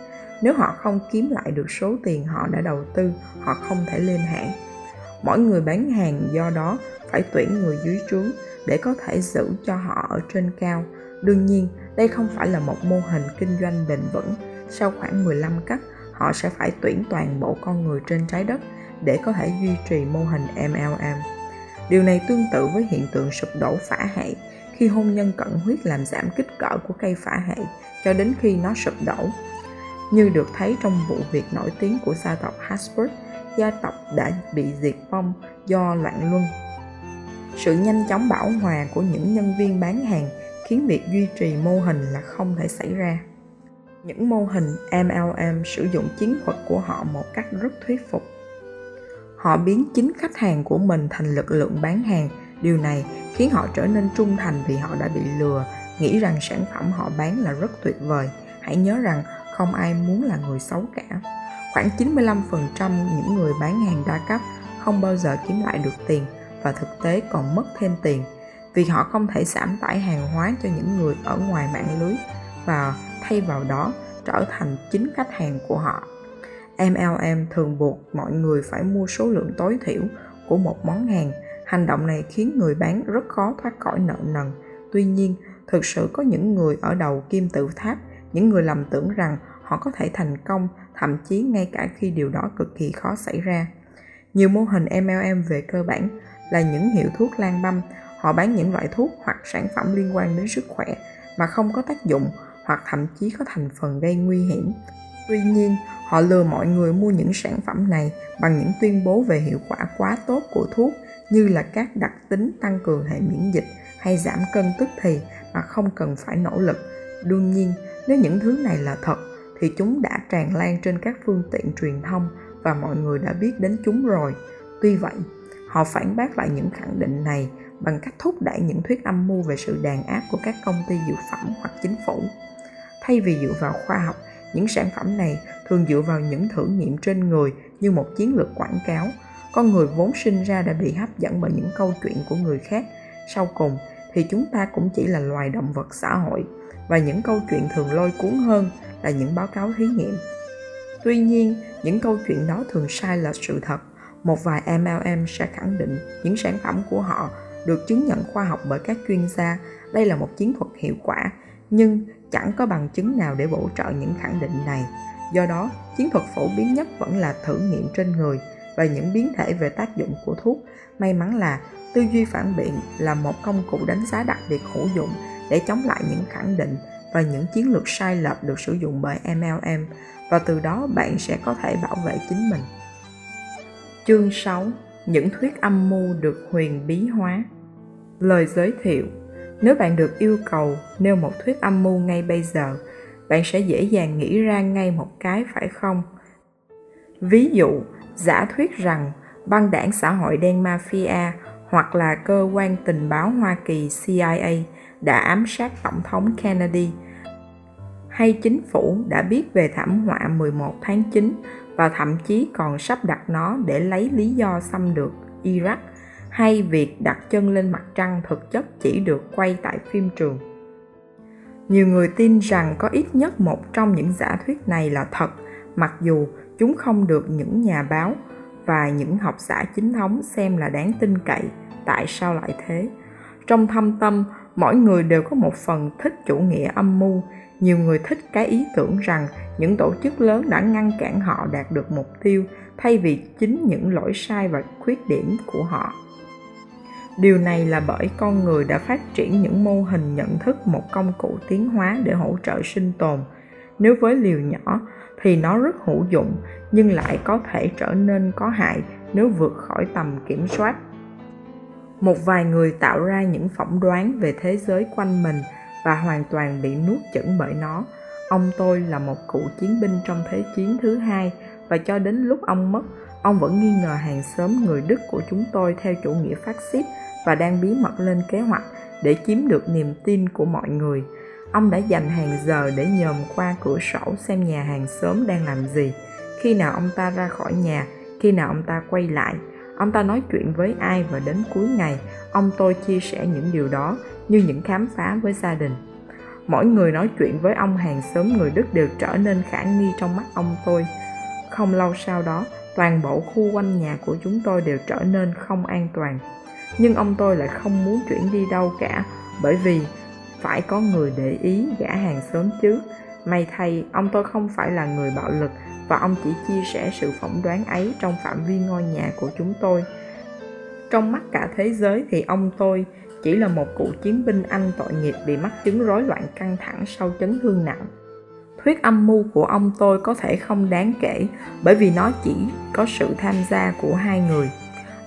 Nếu họ không kiếm lại được số tiền họ đã đầu tư họ không thể lên hãng mỗi người bán hàng do đó phải tuyển người dưới trướng để có thể giữ cho họ ở trên cao đương nhiên đây không phải là một mô hình kinh doanh bền vững sau khoảng 15 cấp họ sẽ phải tuyển toàn bộ con người trên trái đất để có thể duy trì mô hình MLM. Điều này tương tự với hiện tượng sụp đổ phả hệ khi hôn nhân cận huyết làm giảm kích cỡ của cây phả hệ cho đến khi nó sụp đổ. Như được thấy trong vụ việc nổi tiếng của gia tộc Habsburg, gia tộc đã bị diệt vong do loạn luân. Sự nhanh chóng bảo hòa của những nhân viên bán hàng khiến việc duy trì mô hình là không thể xảy ra. Những mô hình MLM sử dụng chiến thuật của họ một cách rất thuyết phục. Họ biến chính khách hàng của mình thành lực lượng bán hàng. Điều này khiến họ trở nên trung thành vì họ đã bị lừa. Nghĩ rằng sản phẩm họ bán là rất tuyệt vời. Hãy nhớ rằng không ai muốn là người xấu cả. Khoảng 95% những người bán hàng đa cấp không bao giờ kiếm lại được tiền và thực tế còn mất thêm tiền vì họ không thể giảm tải hàng hóa cho những người ở ngoài mạng lưới và thay vào đó trở thành chính khách hàng của họ MLM thường buộc mọi người phải mua số lượng tối thiểu của một món hàng. Hành động này khiến người bán rất khó thoát khỏi nợ nần. Tuy nhiên, thực sự có những người ở đầu kim tự tháp, những người lầm tưởng rằng họ có thể thành công, thậm chí ngay cả khi điều đó cực kỳ khó xảy ra. Nhiều mô hình MLM về cơ bản là những hiệu thuốc lan băm, họ bán những loại thuốc hoặc sản phẩm liên quan đến sức khỏe mà không có tác dụng hoặc thậm chí có thành phần gây nguy hiểm. Tuy nhiên, Họ lừa mọi người mua những sản phẩm này bằng những tuyên bố về hiệu quả quá tốt của thuốc như là các đặc tính tăng cường hệ miễn dịch hay giảm cân tức thì mà không cần phải nỗ lực. Đương nhiên, nếu những thứ này là thật thì chúng đã tràn lan trên các phương tiện truyền thông và mọi người đã biết đến chúng rồi. Tuy vậy, họ phản bác lại những khẳng định này bằng cách thúc đẩy những thuyết âm mưu về sự đàn áp của các công ty dược phẩm hoặc chính phủ. Thay vì dựa vào khoa học, những sản phẩm này thường dựa vào những thử nghiệm trên người như một chiến lược quảng cáo. Con người vốn sinh ra đã bị hấp dẫn bởi những câu chuyện của người khác. Sau cùng, thì chúng ta cũng chỉ là loài động vật xã hội, và những câu chuyện thường lôi cuốn hơn là những báo cáo thí nghiệm. Tuy nhiên, những câu chuyện đó thường sai lệch sự thật một vài mlm sẽ khẳng định những sản phẩm của họ được chứng nhận khoa học bởi các chuyên gia đây là một chiến thuật hiệu quả nhưng chẳng có bằng chứng nào để bổ trợ những khẳng định này. Do đó, chiến thuật phổ biến nhất vẫn là thử nghiệm trên người và những biến thể về tác dụng của thuốc. May mắn là tư duy phản biện là một công cụ đánh giá đặc biệt hữu dụng để chống lại những khẳng định và những chiến lược sai lệch được sử dụng bởi MLM và từ đó bạn sẽ có thể bảo vệ chính mình. Chương 6. Những thuyết âm mưu được huyền bí hóa Lời giới thiệu, nếu bạn được yêu cầu nêu một thuyết âm mưu ngay bây giờ, bạn sẽ dễ dàng nghĩ ra ngay một cái, phải không ví dụ, giả thuyết rằng băng đảng xã hội đen mafia hoặc là cơ quan tình báo Hoa Kỳ CIA đã ám sát Tổng thống Kennedy, hay chính phủ đã biết về thảm họa 11 tháng 9 và thậm chí còn sắp đặt nó để lấy lý do xâm lược Iraq hay việc đặt chân lên mặt trăng thực chất chỉ được quay tại phim trường. Nhiều người tin rằng có ít nhất một trong những giả thuyết này là thật, mặc dù chúng không được những nhà báo và những học giả chính thống xem là đáng tin cậy. Tại sao lại thế? Trong thâm tâm, mỗi người đều có một phần thích chủ nghĩa âm mưu nhiều người thích cái ý tưởng rằng những tổ chức lớn đã ngăn cản họ đạt được mục tiêu thay vì chính những lỗi sai và khuyết điểm của họ. Điều này là bởi con người đã phát triển những mô hình nhận thức một công cụ tiến hóa để hỗ trợ sinh tồn. Nếu với liều nhỏ thì nó rất hữu dụng, nhưng lại có thể trở nên có hại nếu vượt khỏi tầm kiểm soát. Một vài người tạo ra những phỏng đoán về thế giới quanh mình và hoàn toàn bị nuốt chửng bởi nó. Ông tôi là một cựu chiến binh trong thế chiến thứ hai và cho đến lúc ông mất, ông vẫn nghi ngờ hàng xóm người đức của chúng tôi theo chủ nghĩa phát xít và đang bí mật lên kế hoạch để chiếm được niềm tin của mọi người. Ông đã dành hàng giờ để nhòm qua cửa sổ xem nhà hàng xóm đang làm gì. Khi nào ông ta ra khỏi nhà, khi nào ông ta quay lại, ông ta nói chuyện với ai và đến cuối ngày, ông tôi chia sẻ những điều đó như những khám phá với gia đình. Mỗi người nói chuyện với ông hàng xóm người đức đều trở nên khả nghi trong mắt ông tôi. Không lâu sau đó, toàn bộ khu quanh nhà của chúng tôi đều trở nên không an toàn. Nhưng ông tôi lại không muốn chuyển đi đâu cả, bởi vì phải có người để ý gã hàng xóm chứ. May thay, ông tôi không phải là người bạo lực và ông chỉ chia sẻ sự phỏng đoán ấy trong phạm vi ngôi nhà của chúng tôi. Trong mắt cả thế giới thì ông tôi chỉ là một cựu chiến binh anh tội nghiệp bị mắc chứng rối loạn căng thẳng sau chấn thương nặng. Thuyết âm mưu của ông tôi có thể không đáng kể, bởi vì nó chỉ có sự tham gia của hai người.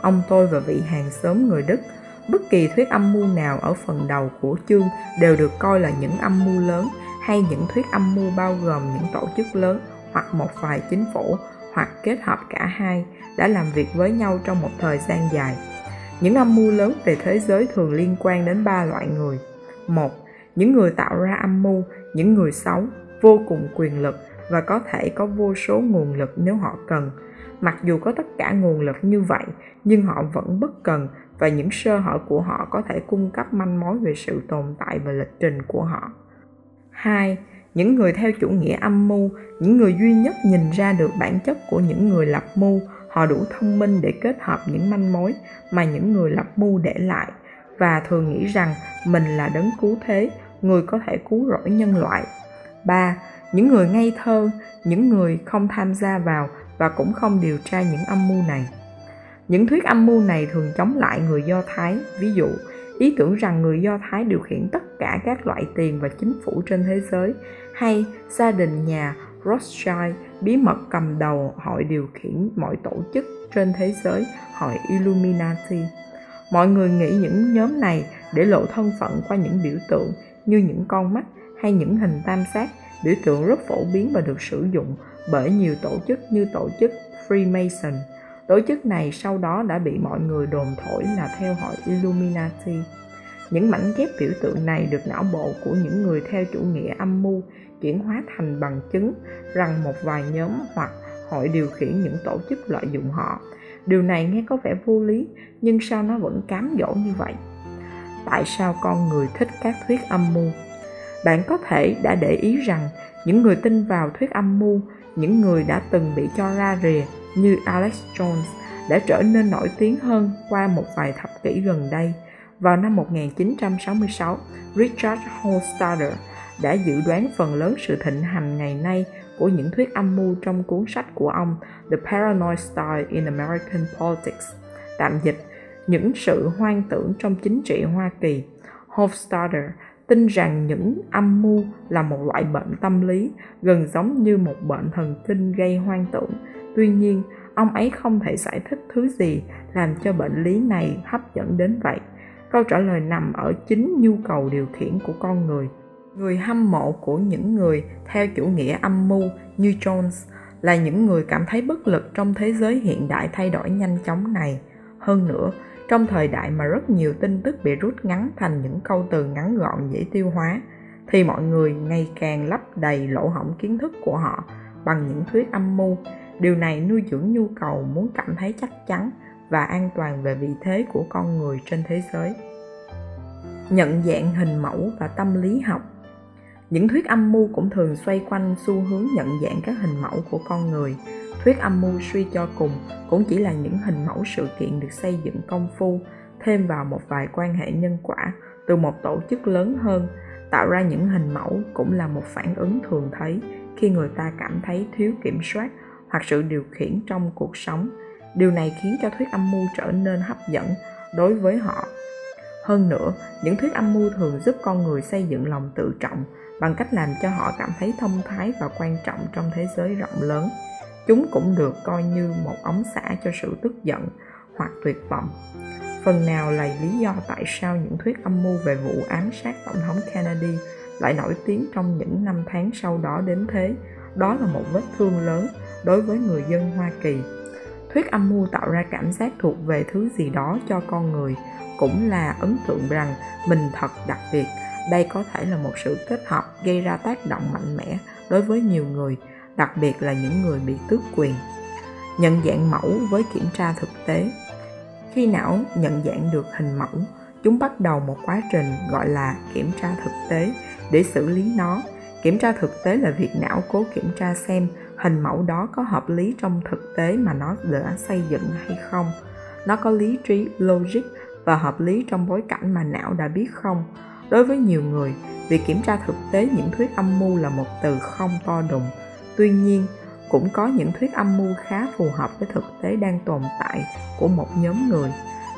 Ông tôi và vị hàng xóm người đức, bất kỳ thuyết âm mưu nào ở phần đầu của chương đều được coi là những âm mưu lớn, hay những thuyết âm mưu bao gồm những tổ chức lớn hoặc một vài chính phủ, hoặc kết hợp cả hai, đã làm việc với nhau trong một thời gian dài những âm mưu lớn về thế giới thường liên quan đến ba loại người một những người tạo ra âm mưu những người xấu vô cùng quyền lực và có thể có vô số nguồn lực nếu họ cần mặc dù có tất cả nguồn lực như vậy nhưng họ vẫn bất cần và những sơ hở của họ có thể cung cấp manh mối về sự tồn tại và lịch trình của họ. Hai, Những người theo chủ nghĩa âm mưu, những người duy nhất nhìn ra được bản chất của những người lập mưu, họ đủ thông minh để kết hợp những manh mối mà những người lập mưu để lại và thường nghĩ rằng mình là đấng cứu thế, người có thể cứu rỗi nhân loại. 3. Những người ngây thơ, những người không tham gia vào và cũng không điều tra những âm mưu này. Những thuyết âm mưu này thường chống lại người Do Thái, ví dụ ý tưởng rằng người Do Thái điều khiển tất cả các loại tiền và chính phủ trên thế giới, hay gia đình nhà Rothschild bí mật cầm đầu hội điều khiển mọi tổ chức trên thế giới, hội Illuminati. Mọi người nghĩ những nhóm này để lộ thân phận qua những biểu tượng như những con mắt hay những hình tam giác, biểu tượng rất phổ biến và được sử dụng bởi nhiều tổ chức như tổ chức Freemason. Tổ chức này sau đó đã bị mọi người đồn thổi là theo hội Illuminati. Những mảnh ghép biểu tượng này được não bộ của những người theo chủ nghĩa âm mưu chuyển hóa thành bằng chứng rằng một vài nhóm hoặc hội điều khiển những tổ chức lợi dụng họ. Điều này nghe có vẻ vô lý, nhưng sao nó vẫn cám dỗ như vậy? Tại sao con người thích các thuyết âm mưu? Bạn có thể đã để ý rằng những người tin vào thuyết âm mưu những người đã từng bị cho ra rìa như Alex Jones đã trở nên nổi tiếng hơn qua một vài thập kỷ gần đây. Vào năm 1966, Richard Hofstadter đã dự đoán phần lớn sự thịnh hành ngày nay của những thuyết âm mưu trong cuốn sách của ông The Paranoid Style in American Politics, tạm dịch những sự hoang tưởng trong chính trị Hoa Kỳ. Hofstadter tin rằng những âm mưu là một loại bệnh tâm lý gần giống như một bệnh thần kinh gây hoang tưởng. Tuy nhiên ông ấy không thể giải thích thứ gì làm cho bệnh lý này hấp dẫn đến vậy. Câu trả lời nằm ở chính nhu cầu điều khiển của con người người hâm mộ của những người theo chủ nghĩa âm mưu như jones là những người cảm thấy bất lực trong thế giới hiện đại thay đổi nhanh chóng này. Hơn nữa, trong thời đại mà rất nhiều tin tức bị rút ngắn thành những câu từ ngắn gọn dễ tiêu hóa, thì mọi người ngày càng lấp đầy lỗ hổng kiến thức của họ bằng những thuyết âm mưu. Điều này nuôi dưỡng nhu cầu muốn cảm thấy chắc chắn và an toàn về vị thế của con người trên thế giới. Nhận dạng hình mẫu và tâm lý học những thuyết âm mưu cũng thường xoay quanh xu hướng nhận dạng các hình mẫu của con người. Thuyết âm mưu suy cho cùng cũng chỉ là những hình mẫu sự kiện được xây dựng công phu, thêm vào một vài quan hệ nhân quả từ một tổ chức lớn hơn, tạo ra những hình mẫu cũng là một phản ứng thường thấy khi người ta cảm thấy thiếu kiểm soát hoặc sự điều khiển trong cuộc sống. Điều này khiến cho thuyết âm mưu trở nên hấp dẫn đối với họ. Hơn nữa, những thuyết âm mưu thường giúp con người xây dựng lòng tự trọng bằng cách làm cho họ cảm thấy thông thái và quan trọng trong thế giới rộng lớn. Chúng cũng được coi như một ống xả cho sự tức giận hoặc tuyệt vọng. Phần nào là lý do tại sao những thuyết âm mưu về vụ ám sát tổng thống kennedy lại nổi tiếng trong những năm tháng sau đó đến thế? Đó là một vết thương lớn đối với người dân hoa kỳ. Thuyết âm mưu tạo ra cảm giác thuộc về thứ gì đó cho con người cũng là ấn tượng rằng mình thật đặc biệt đây có thể là một sự kết hợp gây ra tác động mạnh mẽ đối với nhiều người, đặc biệt là những người bị tước quyền. Nhận dạng mẫu với kiểm tra thực tế. Khi não nhận dạng được hình mẫu, chúng bắt đầu một quá trình gọi là kiểm tra thực tế để xử lý nó. Kiểm tra thực tế là việc não cố kiểm tra xem hình mẫu đó có hợp lý trong thực tế mà nó đã xây dựng hay không. Nó có lý trí, logic và hợp lý trong bối cảnh mà não đã biết không đối với nhiều người, việc kiểm tra thực tế những thuyết âm mưu là một từ không to đùng. Tuy nhiên, cũng có những thuyết âm mưu khá phù hợp với thực tế đang tồn tại của một nhóm người.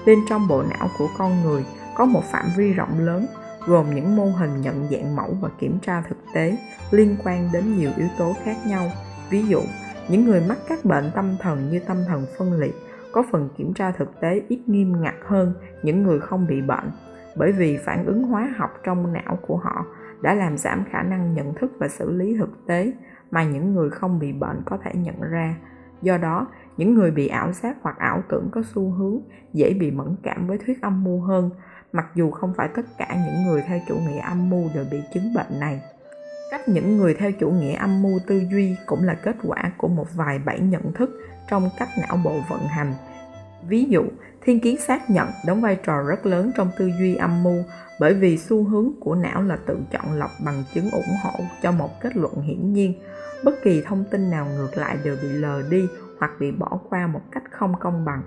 Bên trong bộ não của con người có một phạm vi rộng lớn, gồm những mô hình nhận dạng mẫu và kiểm tra thực tế liên quan đến nhiều yếu tố khác nhau. Ví dụ, những người mắc các bệnh tâm thần như tâm thần phân liệt, có phần kiểm tra thực tế ít nghiêm ngặt hơn những người không bị bệnh bởi vì phản ứng hóa học trong não của họ đã làm giảm khả năng nhận thức và xử lý thực tế mà những người không bị bệnh có thể nhận ra. Do đó, những người bị ảo giác hoặc ảo tưởng có xu hướng dễ bị mẫn cảm với thuyết âm mưu hơn, mặc dù không phải tất cả những người theo chủ nghĩa âm mưu đều bị chứng bệnh này. Cách những người theo chủ nghĩa âm mưu tư duy cũng là kết quả của một vài bẫy nhận thức trong cách não bộ vận hành. Ví dụ thiên kiến xác nhận đóng vai trò rất lớn trong tư duy âm mưu bởi vì xu hướng của não là tự chọn lọc bằng chứng ủng hộ cho một kết luận hiển nhiên. Bất kỳ thông tin nào ngược lại đều bị lờ đi hoặc bị bỏ qua một cách không công bằng.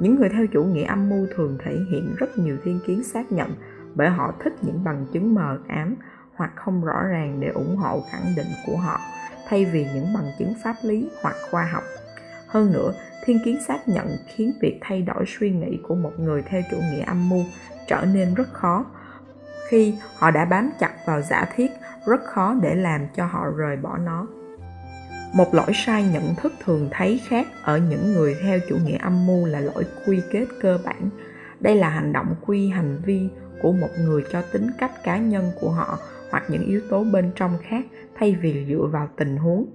Những người theo chủ nghĩa âm mưu thường thể hiện rất nhiều thiên kiến xác nhận bởi họ thích những bằng chứng mờ ám hoặc không rõ ràng để ủng hộ khẳng định của họ, thay vì những bằng chứng pháp lý hoặc khoa học. Hơn nữa thiên kiến xác nhận khiến việc thay đổi suy nghĩ của một người theo chủ nghĩa âm mưu trở nên rất khó. Khi họ đã bám chặt vào giả thiết, rất khó để làm cho họ rời bỏ nó. Một lỗi sai nhận thức thường thấy khác ở những người theo chủ nghĩa âm mưu là lỗi quy kết cơ bản. Đây là hành động quy hành vi của một người cho tính cách cá nhân của họ hoặc những yếu tố bên trong khác thay vì dựa vào tình huống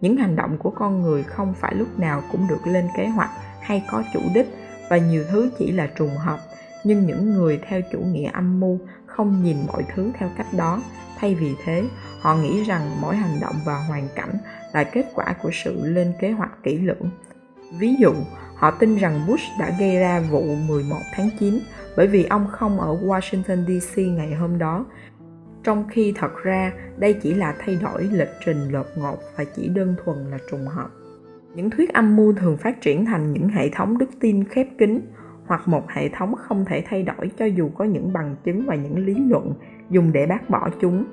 những hành động của con người không phải lúc nào cũng được lên kế hoạch hay có chủ đích và nhiều thứ chỉ là trùng hợp. Nhưng những người theo chủ nghĩa âm mưu không nhìn mọi thứ theo cách đó. Thay vì thế, họ nghĩ rằng mỗi hành động và hoàn cảnh là kết quả của sự lên kế hoạch kỹ lưỡng. Ví dụ, họ tin rằng Bush đã gây ra vụ 11 tháng 9 bởi vì ông không ở Washington DC ngày hôm đó trong khi thật ra, đây chỉ là thay đổi lịch trình lột ngột và chỉ đơn thuần là trùng hợp. Những thuyết âm mưu thường phát triển thành những hệ thống đức tin khép kín, hoặc một hệ thống không thể thay đổi cho dù có những bằng chứng và những lý luận dùng để bác bỏ chúng.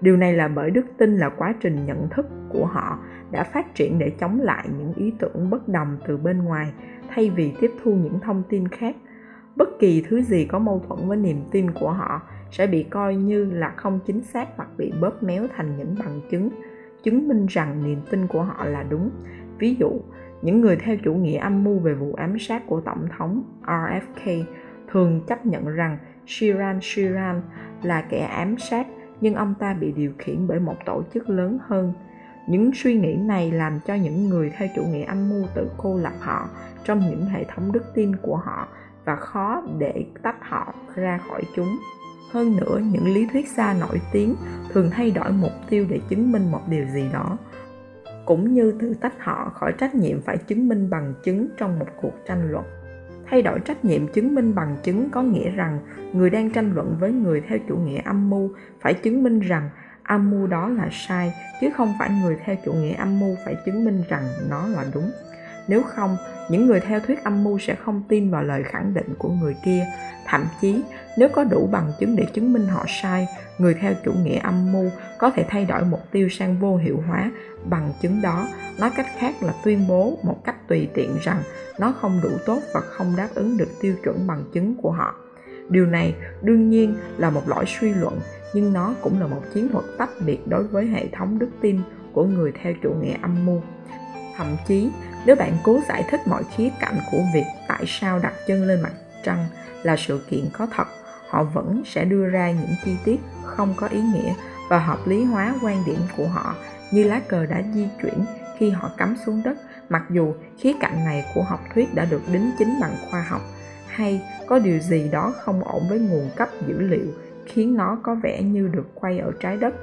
Điều này là bởi đức tin là quá trình nhận thức của họ đã phát triển để chống lại những ý tưởng bất đồng từ bên ngoài, thay vì tiếp thu những thông tin khác. Bất kỳ thứ gì có mâu thuẫn với niềm tin của họ sẽ bị coi như là không chính xác hoặc bị bóp méo thành những bằng chứng chứng minh rằng niềm tin của họ là đúng. Ví dụ, những người theo chủ nghĩa âm mưu về vụ ám sát của tổng thống RFK thường chấp nhận rằng Shiran Shiran là kẻ ám sát, nhưng ông ta bị điều khiển bởi một tổ chức lớn hơn. Những suy nghĩ này làm cho những người theo chủ nghĩa âm mưu tự cô lập họ trong những hệ thống đức tin của họ và khó để tách họ ra khỏi chúng hơn nữa, những lý thuyết gia nổi tiếng thường thay đổi mục tiêu để chứng minh một điều gì đó, cũng như thử tách họ khỏi trách nhiệm phải chứng minh bằng chứng trong một cuộc tranh luận. Thay đổi trách nhiệm chứng minh bằng chứng có nghĩa rằng người đang tranh luận với người theo chủ nghĩa âm mưu phải chứng minh rằng âm mưu đó là sai, chứ không phải người theo chủ nghĩa âm mưu phải chứng minh rằng nó là đúng nếu không, những người theo thuyết âm mưu sẽ không tin vào lời khẳng định của người kia. Thậm chí, nếu có đủ bằng chứng để chứng minh họ sai, người theo chủ nghĩa âm mưu có thể thay đổi mục tiêu sang vô hiệu hóa. Bằng chứng đó, nói cách khác là tuyên bố một cách tùy tiện rằng nó không đủ tốt và không đáp ứng được tiêu chuẩn bằng chứng của họ. Điều này đương nhiên là một lỗi suy luận, nhưng nó cũng là một chiến thuật tách biệt đối với hệ thống đức tin của người theo chủ nghĩa âm mưu. Thậm chí nếu bạn cố giải thích mọi khía cạnh của việc tại sao đặt chân lên mặt trăng là sự kiện có thật. Họ vẫn sẽ đưa ra những chi tiết không có ý nghĩa và hợp lý hóa quan điểm của họ, như lá cờ đã di chuyển khi họ cắm xuống đất. Mặc dù khía cạnh này của học thuyết đã được đính chính bằng khoa học, hay có điều gì đó không ổn với nguồn cấp dữ liệu khiến nó có vẻ như được quay ở trái đất,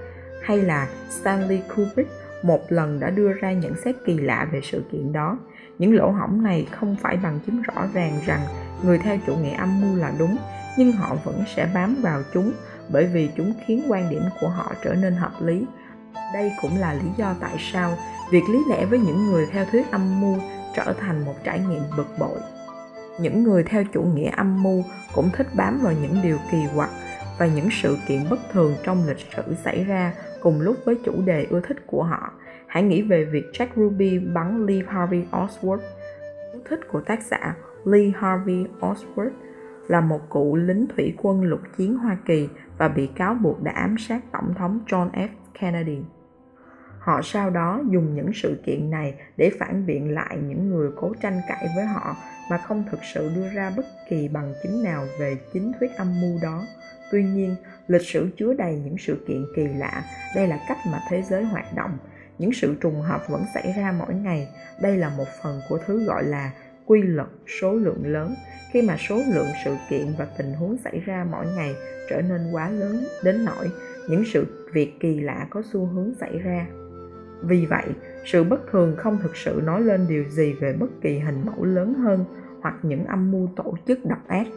hay là Stanley Kubrick một lần đã đưa ra nhận xét kỳ lạ về sự kiện đó. Những lỗ hổng này không phải bằng chứng rõ ràng rằng người theo chủ nghĩa âm mưu là đúng, nhưng họ vẫn sẽ bám vào chúng bởi vì chúng khiến quan điểm của họ trở nên hợp lý. Đây cũng là lý do tại sao việc lý lẽ với những người theo thuyết âm mưu trở thành một trải nghiệm bực bội. Những người theo chủ nghĩa âm mưu cũng thích bám vào những điều kỳ quặc và những sự kiện bất thường trong lịch sử xảy ra cùng lúc với chủ đề ưa thích của họ. Hãy nghĩ về việc Jack Ruby bắn Lee Harvey Oswald. ưa thích của tác giả Lee Harvey Oswald là một cựu lính thủy quân lục chiến Hoa Kỳ và bị cáo buộc đã ám sát Tổng thống John F. Kennedy. Họ sau đó dùng những sự kiện này để phản biện lại những người cố tranh cãi với họ mà không thực sự đưa ra bất kỳ bằng chứng nào về chính thuyết âm mưu đó. Tuy nhiên, lịch sử chứa đầy những sự kiện kỳ lạ, đây là cách mà thế giới hoạt động. Những sự trùng hợp vẫn xảy ra mỗi ngày, đây là một phần của thứ gọi là quy luật số lượng lớn. Khi mà số lượng sự kiện và tình huống xảy ra mỗi ngày trở nên quá lớn đến nỗi những sự việc kỳ lạ có xu hướng xảy ra. Vì vậy, sự bất thường không thực sự nói lên điều gì về bất kỳ hình mẫu lớn hơn hoặc những âm mưu tổ chức độc ác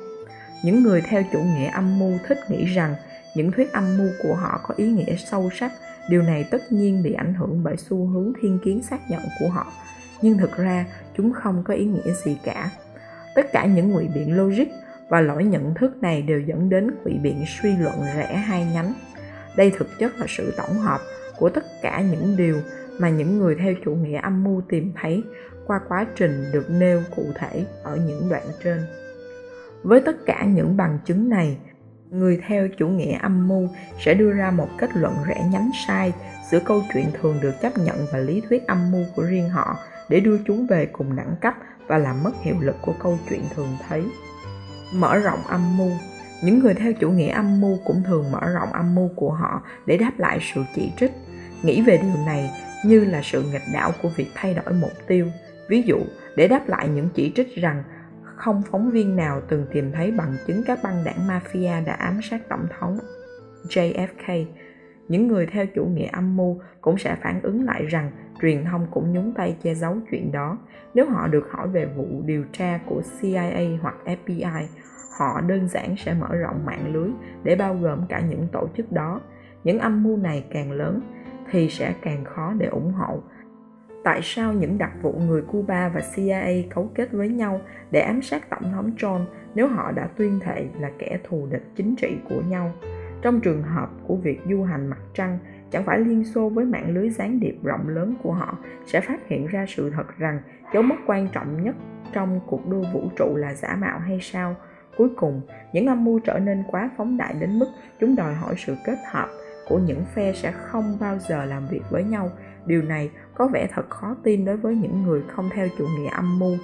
những người theo chủ nghĩa âm mưu thích nghĩ rằng những thuyết âm mưu của họ có ý nghĩa sâu sắc. Điều này tất nhiên bị ảnh hưởng bởi xu hướng thiên kiến xác nhận của họ. Nhưng thực ra, chúng không có ý nghĩa gì cả. Tất cả những ngụy biện logic và lỗi nhận thức này đều dẫn đến ngụy biện suy luận rẽ hai nhánh. Đây thực chất là sự tổng hợp của tất cả những điều mà những người theo chủ nghĩa âm mưu tìm thấy qua quá trình được nêu cụ thể ở những đoạn trên. Với tất cả những bằng chứng này người theo chủ nghĩa âm mưu sẽ đưa ra một kết luận rẽ nhánh sai giữa câu chuyện thường được chấp nhận và lý thuyết âm mưu của riêng họ để đưa chúng về cùng đẳng cấp và làm mất hiệu lực của câu chuyện thường thấy. Mở rộng âm mưu. Những người theo chủ nghĩa âm mưu cũng thường mở rộng âm mưu của họ để đáp lại sự chỉ trích. Nghĩ về điều này như là sự nghịch đảo của việc thay đổi mục tiêu. Ví dụ, để đáp lại những chỉ trích rằng không phóng viên nào từng tìm thấy bằng chứng các băng đảng mafia đã ám sát tổng thống JFK. Những người theo chủ nghĩa âm mưu cũng sẽ phản ứng lại rằng truyền thông cũng nhúng tay che giấu chuyện đó. Nếu họ được hỏi về vụ điều tra của CIA hoặc FBI, họ đơn giản sẽ mở rộng mạng lưới để bao gồm cả những tổ chức đó. Những âm mưu này càng lớn thì sẽ càng khó để ủng hộ tại sao những đặc vụ người Cuba và CIA cấu kết với nhau để ám sát Tổng thống John nếu họ đã tuyên thệ là kẻ thù địch chính trị của nhau. Trong trường hợp của việc du hành mặt trăng, chẳng phải Liên Xô với mạng lưới gián điệp rộng lớn của họ sẽ phát hiện ra sự thật rằng dấu mốc quan trọng nhất trong cuộc đua vũ trụ là giả mạo hay sao? Cuối cùng, những âm mưu trở nên quá phóng đại đến mức chúng đòi hỏi sự kết hợp của những phe sẽ không bao giờ làm việc với nhau điều này có vẻ thật khó tin đối với những người không theo chủ nghĩa âm mưu.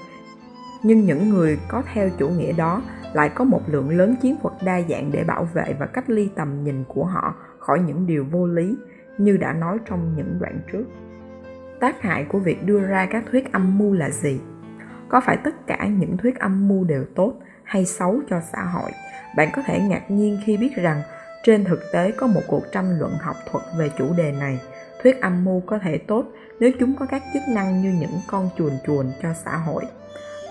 Nhưng những người có theo chủ nghĩa đó lại có một lượng lớn chiến thuật đa dạng để bảo vệ và cách ly tầm nhìn của họ khỏi những điều vô lý, như đã nói trong những đoạn trước. Tác hại của việc đưa ra các thuyết âm mưu là gì? Có phải tất cả những thuyết âm mưu đều tốt hay xấu cho xã hội? Bạn có thể ngạc nhiên khi biết rằng trên thực tế có một cuộc tranh luận học thuật về chủ đề này. Thuyết âm mưu có thể tốt nếu chúng có các chức năng như những con chuồn chuồn cho xã hội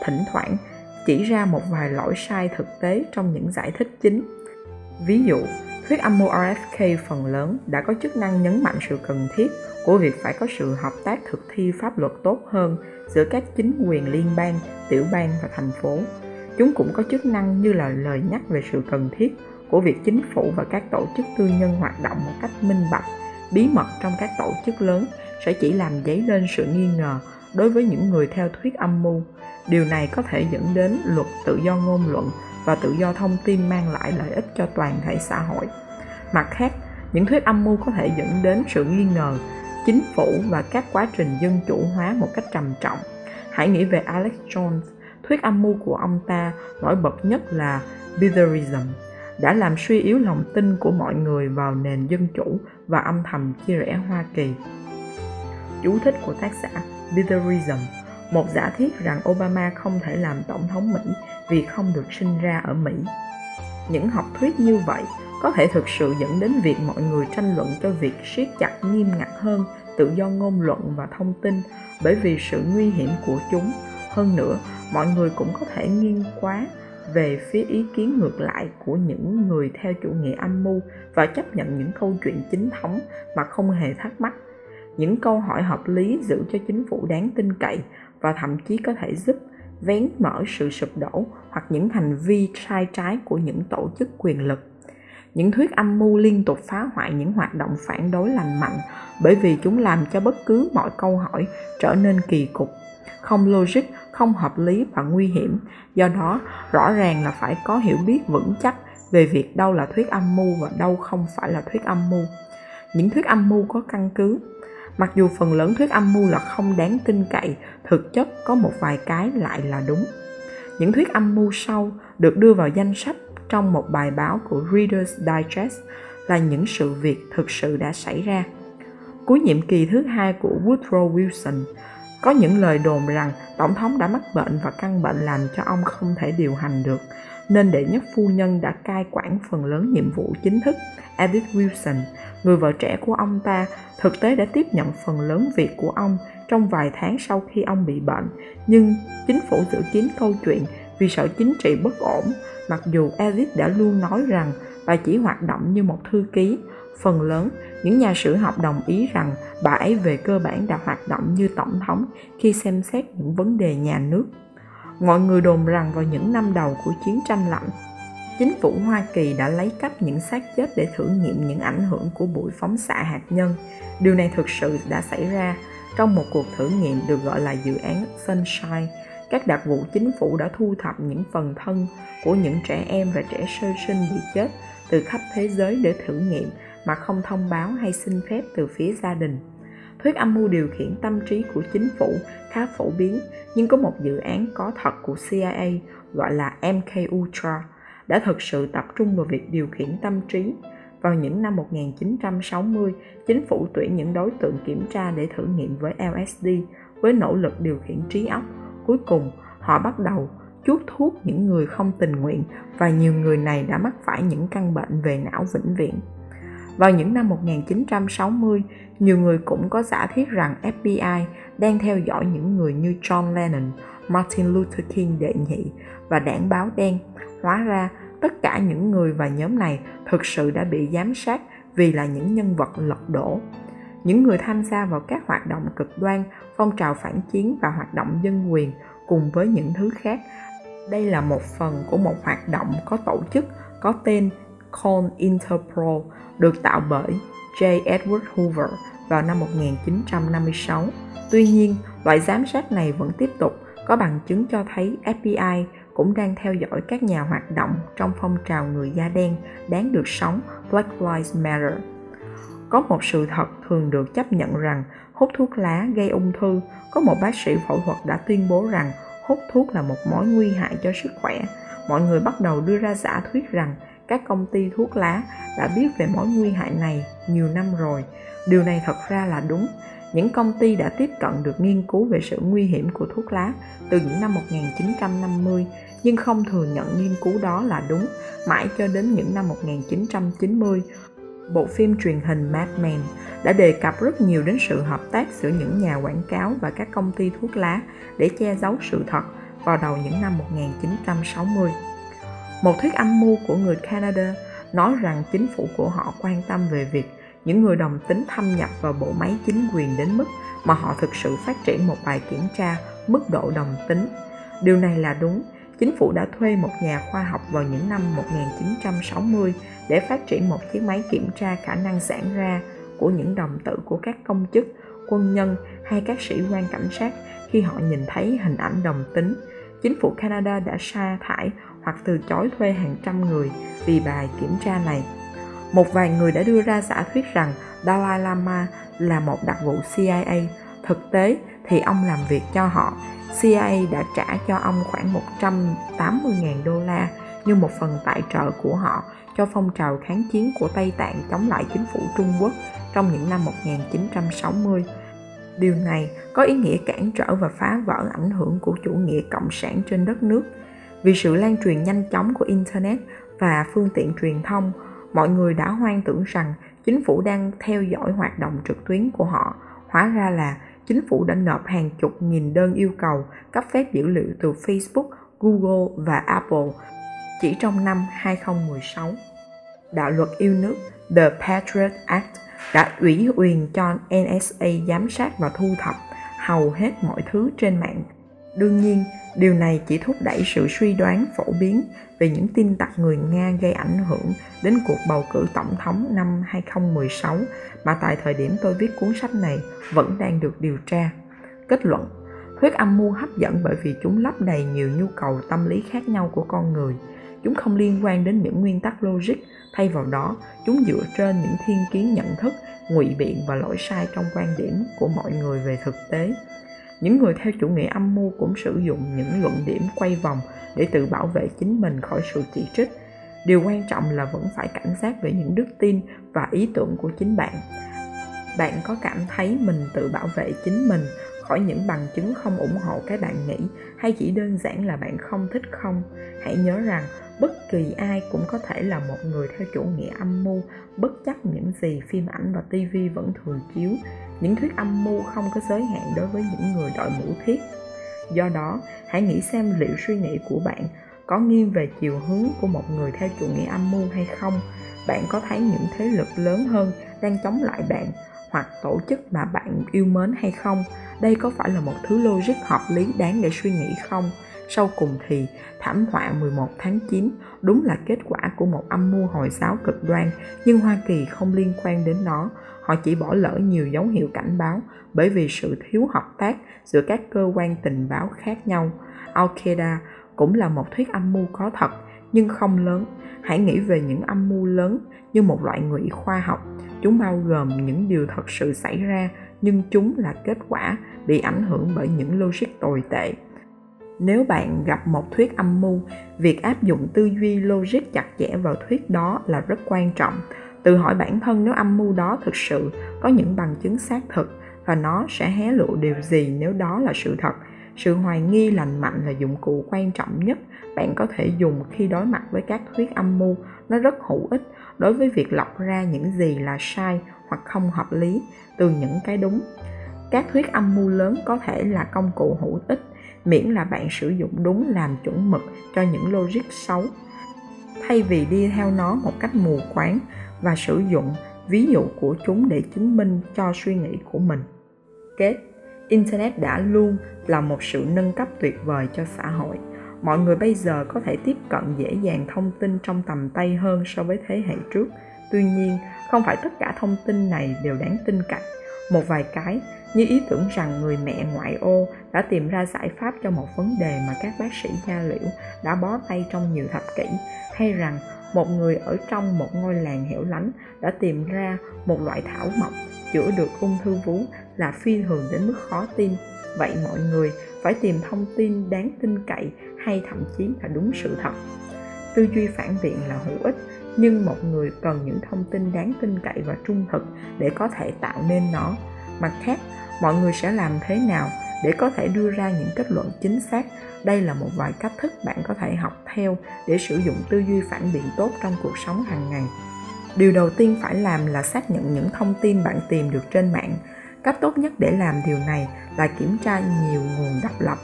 thỉnh thoảng chỉ ra một vài lỗi sai thực tế trong những giải thích chính ví dụ Thuyết âm mưu RFK phần lớn đã có chức năng nhấn mạnh sự cần thiết của việc phải có sự hợp tác thực thi pháp luật tốt hơn giữa các chính quyền liên bang, tiểu bang và thành phố. Chúng cũng có chức năng như là lời nhắc về sự cần thiết của việc chính phủ và các tổ chức tư nhân hoạt động một cách minh bạch, bí mật trong các tổ chức lớn sẽ chỉ làm dấy lên sự nghi ngờ đối với những người theo thuyết âm mưu. Điều này có thể dẫn đến luật tự do ngôn luận và tự do thông tin mang lại lợi ích cho toàn thể xã hội. Mặt khác, những thuyết âm mưu có thể dẫn đến sự nghi ngờ chính phủ và các quá trình dân chủ hóa một cách trầm trọng. Hãy nghĩ về Alex Jones, thuyết âm mưu của ông ta nổi bật nhất là Bitherism, đã làm suy yếu lòng tin của mọi người vào nền dân chủ và âm thầm chia rẽ Hoa Kỳ. Chú thích của tác giả Bitherism, một giả thiết rằng Obama không thể làm tổng thống Mỹ vì không được sinh ra ở Mỹ. Những học thuyết như vậy có thể thực sự dẫn đến việc mọi người tranh luận cho việc siết chặt nghiêm ngặt hơn tự do ngôn luận và thông tin bởi vì sự nguy hiểm của chúng hơn nữa mọi người cũng có thể nghiêng quá về phía ý kiến ngược lại của những người theo chủ nghĩa âm mưu và chấp nhận những câu chuyện chính thống mà không hề thắc mắc những câu hỏi hợp lý giữ cho chính phủ đáng tin cậy và thậm chí có thể giúp vén mở sự sụp đổ hoặc những hành vi sai trái của những tổ chức quyền lực. Những thuyết âm mưu liên tục phá hoại những hoạt động phản đối lành mạnh bởi vì chúng làm cho bất cứ mọi câu hỏi trở nên kỳ cục. Không logic, không hợp lý và nguy hiểm. Do đó, rõ ràng là phải có hiểu biết vững chắc về việc đâu là thuyết âm mưu và đâu không phải là thuyết âm mưu. Những thuyết âm mưu có căn cứ mặc dù phần lớn thuyết âm mưu là không đáng tin cậy thực chất có một vài cái lại là đúng những thuyết âm mưu sau được đưa vào danh sách trong một bài báo của Reader's Digest là những sự việc thực sự đã xảy ra. Cuối nhiệm kỳ thứ hai của Woodrow Wilson, có những lời đồn rằng Tổng thống đã mắc bệnh và căn bệnh làm cho ông không thể điều hành được, nên đệ nhất phu nhân đã cai quản phần lớn nhiệm vụ chính thức. Edith Wilson, người vợ trẻ của ông ta, thực tế đã tiếp nhận phần lớn việc của ông trong vài tháng sau khi ông bị bệnh, nhưng chính phủ giữ kín câu chuyện vì sợ chính trị bất ổn mặc dù Edith đã luôn nói rằng bà chỉ hoạt động như một thư ký. Phần lớn những nhà sử học đồng ý rằng bà ấy về cơ bản đã hoạt động như tổng thống khi xem xét những vấn đề nhà nước. Mọi người đồn rằng vào những năm đầu của chiến tranh lạnh chính phủ hoa kỳ đã lấy cắp những xác chết để thử nghiệm những ảnh hưởng của bụi phóng xạ hạt nhân. Điều này thực sự đã xảy ra trong một cuộc thử nghiệm được gọi là dự án sunshine. Các đặc vụ chính phủ đã thu thập những phần thân của những trẻ em và trẻ sơ sinh bị chết từ khắp thế giới để thử nghiệm mà không thông báo hay xin phép từ phía gia đình. Thuyết âm mưu điều khiển tâm trí của chính phủ khá phổ biến, nhưng có một dự án có thật của CIA gọi là MK Ultra đã thực sự tập trung vào việc điều khiển tâm trí. Vào những năm 1960, chính phủ tuyển những đối tượng kiểm tra để thử nghiệm với LSD với nỗ lực điều khiển trí óc Cuối cùng, họ bắt đầu chuốt thuốc những người không tình nguyện và nhiều người này đã mắc phải những căn bệnh về não vĩnh viễn. Vào những năm 1960, nhiều người cũng có giả thiết rằng FBI đang theo dõi những người như John Lennon, Martin Luther King đệ nhị và đảng báo đen. Hóa ra, tất cả những người và nhóm này thực sự đã bị giám sát vì là những nhân vật lật đổ. Những người tham gia vào các hoạt động cực đoan phong trào phản chiến và hoạt động dân quyền cùng với những thứ khác. Đây là một phần của một hoạt động có tổ chức có tên Con Interpol được tạo bởi J. Edward Hoover vào năm 1956. Tuy nhiên, loại giám sát này vẫn tiếp tục có bằng chứng cho thấy FBI cũng đang theo dõi các nhà hoạt động trong phong trào người da đen đáng được sống Black Lives Matter. Có một sự thật thường được chấp nhận rằng hút thuốc lá gây ung thư, có một bác sĩ phẫu thuật đã tuyên bố rằng hút thuốc là một mối nguy hại cho sức khỏe. Mọi người bắt đầu đưa ra giả thuyết rằng các công ty thuốc lá đã biết về mối nguy hại này nhiều năm rồi. Điều này thật ra là đúng. Những công ty đã tiếp cận được nghiên cứu về sự nguy hiểm của thuốc lá từ những năm 1950 nhưng không thừa nhận nghiên cứu đó là đúng mãi cho đến những năm 1990 Bộ phim truyền hình Mad Men đã đề cập rất nhiều đến sự hợp tác giữa những nhà quảng cáo và các công ty thuốc lá để che giấu sự thật vào đầu những năm 1960. Một thuyết âm mưu của người Canada nói rằng chính phủ của họ quan tâm về việc những người đồng tính thâm nhập vào bộ máy chính quyền đến mức mà họ thực sự phát triển một bài kiểm tra mức độ đồng tính. Điều này là đúng. Chính phủ đã thuê một nhà khoa học vào những năm 1960 để phát triển một chiếc máy kiểm tra khả năng sản ra của những đồng tử của các công chức, quân nhân hay các sĩ quan cảnh sát khi họ nhìn thấy hình ảnh đồng tính. Chính phủ Canada đã sa thải hoặc từ chối thuê hàng trăm người vì bài kiểm tra này. Một vài người đã đưa ra giả thuyết rằng Dalai Lama là một đặc vụ CIA. Thực tế thì ông làm việc cho họ. CIA đã trả cho ông khoảng 180.000 đô la như một phần tài trợ của họ cho phong trào kháng chiến của Tây Tạng chống lại chính phủ Trung Quốc trong những năm 1960. Điều này có ý nghĩa cản trở và phá vỡ ảnh hưởng của chủ nghĩa cộng sản trên đất nước. Vì sự lan truyền nhanh chóng của Internet và phương tiện truyền thông, mọi người đã hoang tưởng rằng chính phủ đang theo dõi hoạt động trực tuyến của họ. Hóa ra là chính phủ đã nộp hàng chục nghìn đơn yêu cầu cấp phép dữ liệu từ Facebook, Google và Apple chỉ trong năm 2016. Đạo luật yêu nước The Patriot Act đã ủy quyền cho NSA giám sát và thu thập hầu hết mọi thứ trên mạng. Đương nhiên, điều này chỉ thúc đẩy sự suy đoán phổ biến về những tin tặc người Nga gây ảnh hưởng đến cuộc bầu cử tổng thống năm 2016 mà tại thời điểm tôi viết cuốn sách này vẫn đang được điều tra. Kết luận, thuyết âm mưu hấp dẫn bởi vì chúng lấp đầy nhiều nhu cầu tâm lý khác nhau của con người. Chúng không liên quan đến những nguyên tắc logic, thay vào đó, chúng dựa trên những thiên kiến nhận thức, ngụy biện và lỗi sai trong quan điểm của mọi người về thực tế. Những người theo chủ nghĩa âm mưu cũng sử dụng những luận điểm quay vòng để tự bảo vệ chính mình khỏi sự chỉ trích. Điều quan trọng là vẫn phải cảnh giác về những đức tin và ý tưởng của chính bạn. Bạn có cảm thấy mình tự bảo vệ chính mình khỏi những bằng chứng không ủng hộ cái bạn nghĩ hay chỉ đơn giản là bạn không thích không. Hãy nhớ rằng, bất kỳ ai cũng có thể là một người theo chủ nghĩa âm mưu, bất chấp những gì phim ảnh và tivi vẫn thường chiếu. Những thuyết âm mưu không có giới hạn đối với những người đội mũ thiết. Do đó, hãy nghĩ xem liệu suy nghĩ của bạn có nghiêng về chiều hướng của một người theo chủ nghĩa âm mưu hay không. Bạn có thấy những thế lực lớn hơn đang chống lại bạn hoặc tổ chức mà bạn yêu mến hay không đây có phải là một thứ logic hợp lý đáng để suy nghĩ không sau cùng thì, thảm họa 11 tháng 9 đúng là kết quả của một âm mưu Hồi giáo cực đoan, nhưng Hoa Kỳ không liên quan đến nó. Họ chỉ bỏ lỡ nhiều dấu hiệu cảnh báo bởi vì sự thiếu hợp tác giữa các cơ quan tình báo khác nhau. Al-Qaeda cũng là một thuyết âm mưu có thật nhưng không lớn. Hãy nghĩ về những âm mưu lớn như một loại ngụy khoa học. Chúng bao gồm những điều thật sự xảy ra nhưng chúng là kết quả bị ảnh hưởng bởi những logic tồi tệ. Nếu bạn gặp một thuyết âm mưu, việc áp dụng tư duy logic chặt chẽ vào thuyết đó là rất quan trọng. Tự hỏi bản thân nếu âm mưu đó thực sự có những bằng chứng xác thực và nó sẽ hé lộ điều gì nếu đó là sự thật sự hoài nghi lành mạnh là dụng cụ quan trọng nhất bạn có thể dùng khi đối mặt với các thuyết âm mưu. Nó rất hữu ích đối với việc lọc ra những gì là sai hoặc không hợp lý từ những cái đúng. Các thuyết âm mưu lớn có thể là công cụ hữu ích, miễn là bạn sử dụng đúng làm chuẩn mực cho những logic xấu. Thay vì đi theo nó một cách mù quáng và sử dụng ví dụ của chúng để chứng minh cho suy nghĩ của mình. Kết, internet đã luôn là một sự nâng cấp tuyệt vời cho xã hội mọi người bây giờ có thể tiếp cận dễ dàng thông tin trong tầm tay hơn so với thế hệ trước. Tuy nhiên, không phải tất cả thông tin này đều đáng tin cậy. Một vài cái, như ý tưởng rằng người mẹ ngoại ô đã tìm ra giải pháp cho một vấn đề mà các bác sĩ da liễu đã bó tay trong nhiều thập kỷ, hay rằng một người ở trong một ngôi làng hẻo lánh đã tìm ra một loại thảo mộc chữa được ung thư vú là phi thường đến mức khó tin. Vậy mọi người phải tìm thông tin đáng tin cậy hay thậm chí là đúng sự thật. Tư duy phản biện là hữu ích, nhưng một người cần những thông tin đáng tin cậy và trung thực để có thể tạo nên nó. Mặt khác, mọi người sẽ làm thế nào để có thể đưa ra những kết luận chính xác? Đây là một vài cách thức bạn có thể học theo để sử dụng tư duy phản biện tốt trong cuộc sống hàng ngày. Điều đầu tiên phải làm là xác nhận những thông tin bạn tìm được trên mạng. Cách tốt nhất để làm điều này là kiểm tra nhiều nguồn độc lập,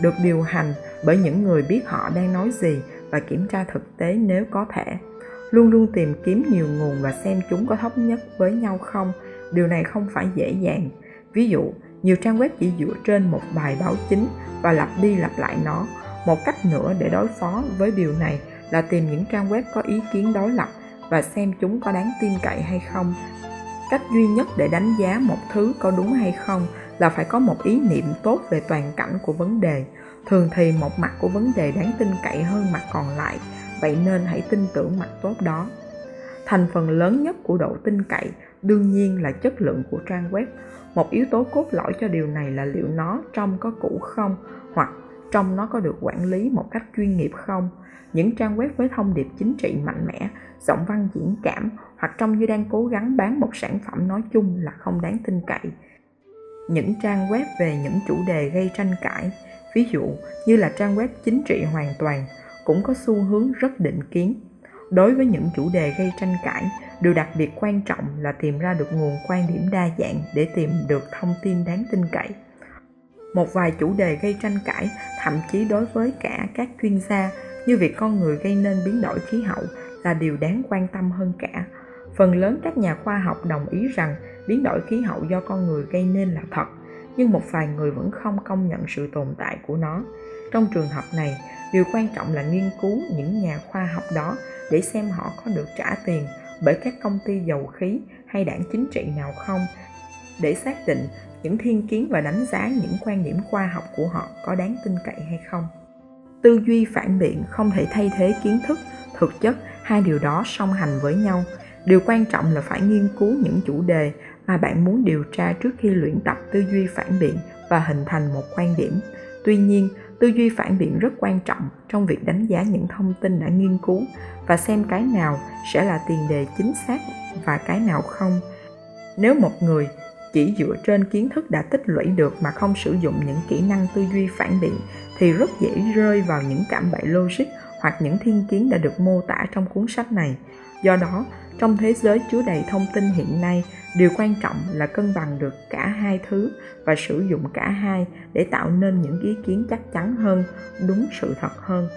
được điều hành bởi những người biết họ đang nói gì và kiểm tra thực tế nếu có thể. Luôn luôn tìm kiếm nhiều nguồn và xem chúng có thống nhất với nhau không. Điều này không phải dễ dàng. Ví dụ, nhiều trang web chỉ dựa trên một bài báo chính và lặp đi lặp lại nó. Một cách nữa để đối phó với điều này là tìm những trang web có ý kiến đối lập và xem chúng có đáng tin cậy hay không. Cách duy nhất để đánh giá một thứ có đúng hay không là phải có một ý niệm tốt về toàn cảnh của vấn đề thường thì một mặt của vấn đề đáng tin cậy hơn mặt còn lại, vậy nên hãy tin tưởng mặt tốt đó. Thành phần lớn nhất của độ tin cậy đương nhiên là chất lượng của trang web. Một yếu tố cốt lõi cho điều này là liệu nó trong có cũ không, hoặc trong nó có được quản lý một cách chuyên nghiệp không. Những trang web với thông điệp chính trị mạnh mẽ, giọng văn diễn cảm, hoặc trông như đang cố gắng bán một sản phẩm nói chung là không đáng tin cậy. Những trang web về những chủ đề gây tranh cãi ví dụ như là trang web chính trị hoàn toàn cũng có xu hướng rất định kiến. Đối với những chủ đề gây tranh cãi, điều đặc biệt quan trọng là tìm ra được nguồn quan điểm đa dạng để tìm được thông tin đáng tin cậy. Một vài chủ đề gây tranh cãi, thậm chí đối với cả các chuyên gia, như việc con người gây nên biến đổi khí hậu là điều đáng quan tâm hơn cả. Phần lớn các nhà khoa học đồng ý rằng biến đổi khí hậu do con người gây nên là thật nhưng một vài người vẫn không công nhận sự tồn tại của nó. Trong trường hợp này, điều quan trọng là nghiên cứu những nhà khoa học đó để xem họ có được trả tiền bởi các công ty dầu khí hay đảng chính trị nào không, để xác định những thiên kiến và đánh giá những quan điểm khoa học của họ có đáng tin cậy hay không. Tư duy phản biện không thể thay thế kiến thức, thực chất, hai điều đó song hành với nhau. Điều quan trọng là phải nghiên cứu những chủ đề mà bạn muốn điều tra trước khi luyện tập tư duy phản biện và hình thành một quan điểm. Tuy nhiên, tư duy phản biện rất quan trọng trong việc đánh giá những thông tin đã nghiên cứu và xem cái nào sẽ là tiền đề chính xác và cái nào không. Nếu một người chỉ dựa trên kiến thức đã tích lũy được mà không sử dụng những kỹ năng tư duy phản biện thì rất dễ rơi vào những cảm bậy logic hoặc những thiên kiến đã được mô tả trong cuốn sách này do đó, trong thế giới chứa đầy thông tin hiện nay, điều quan trọng là cân bằng được cả hai thứ và sử dụng cả hai để tạo nên những ý kiến chắc chắn hơn, đúng sự thật hơn.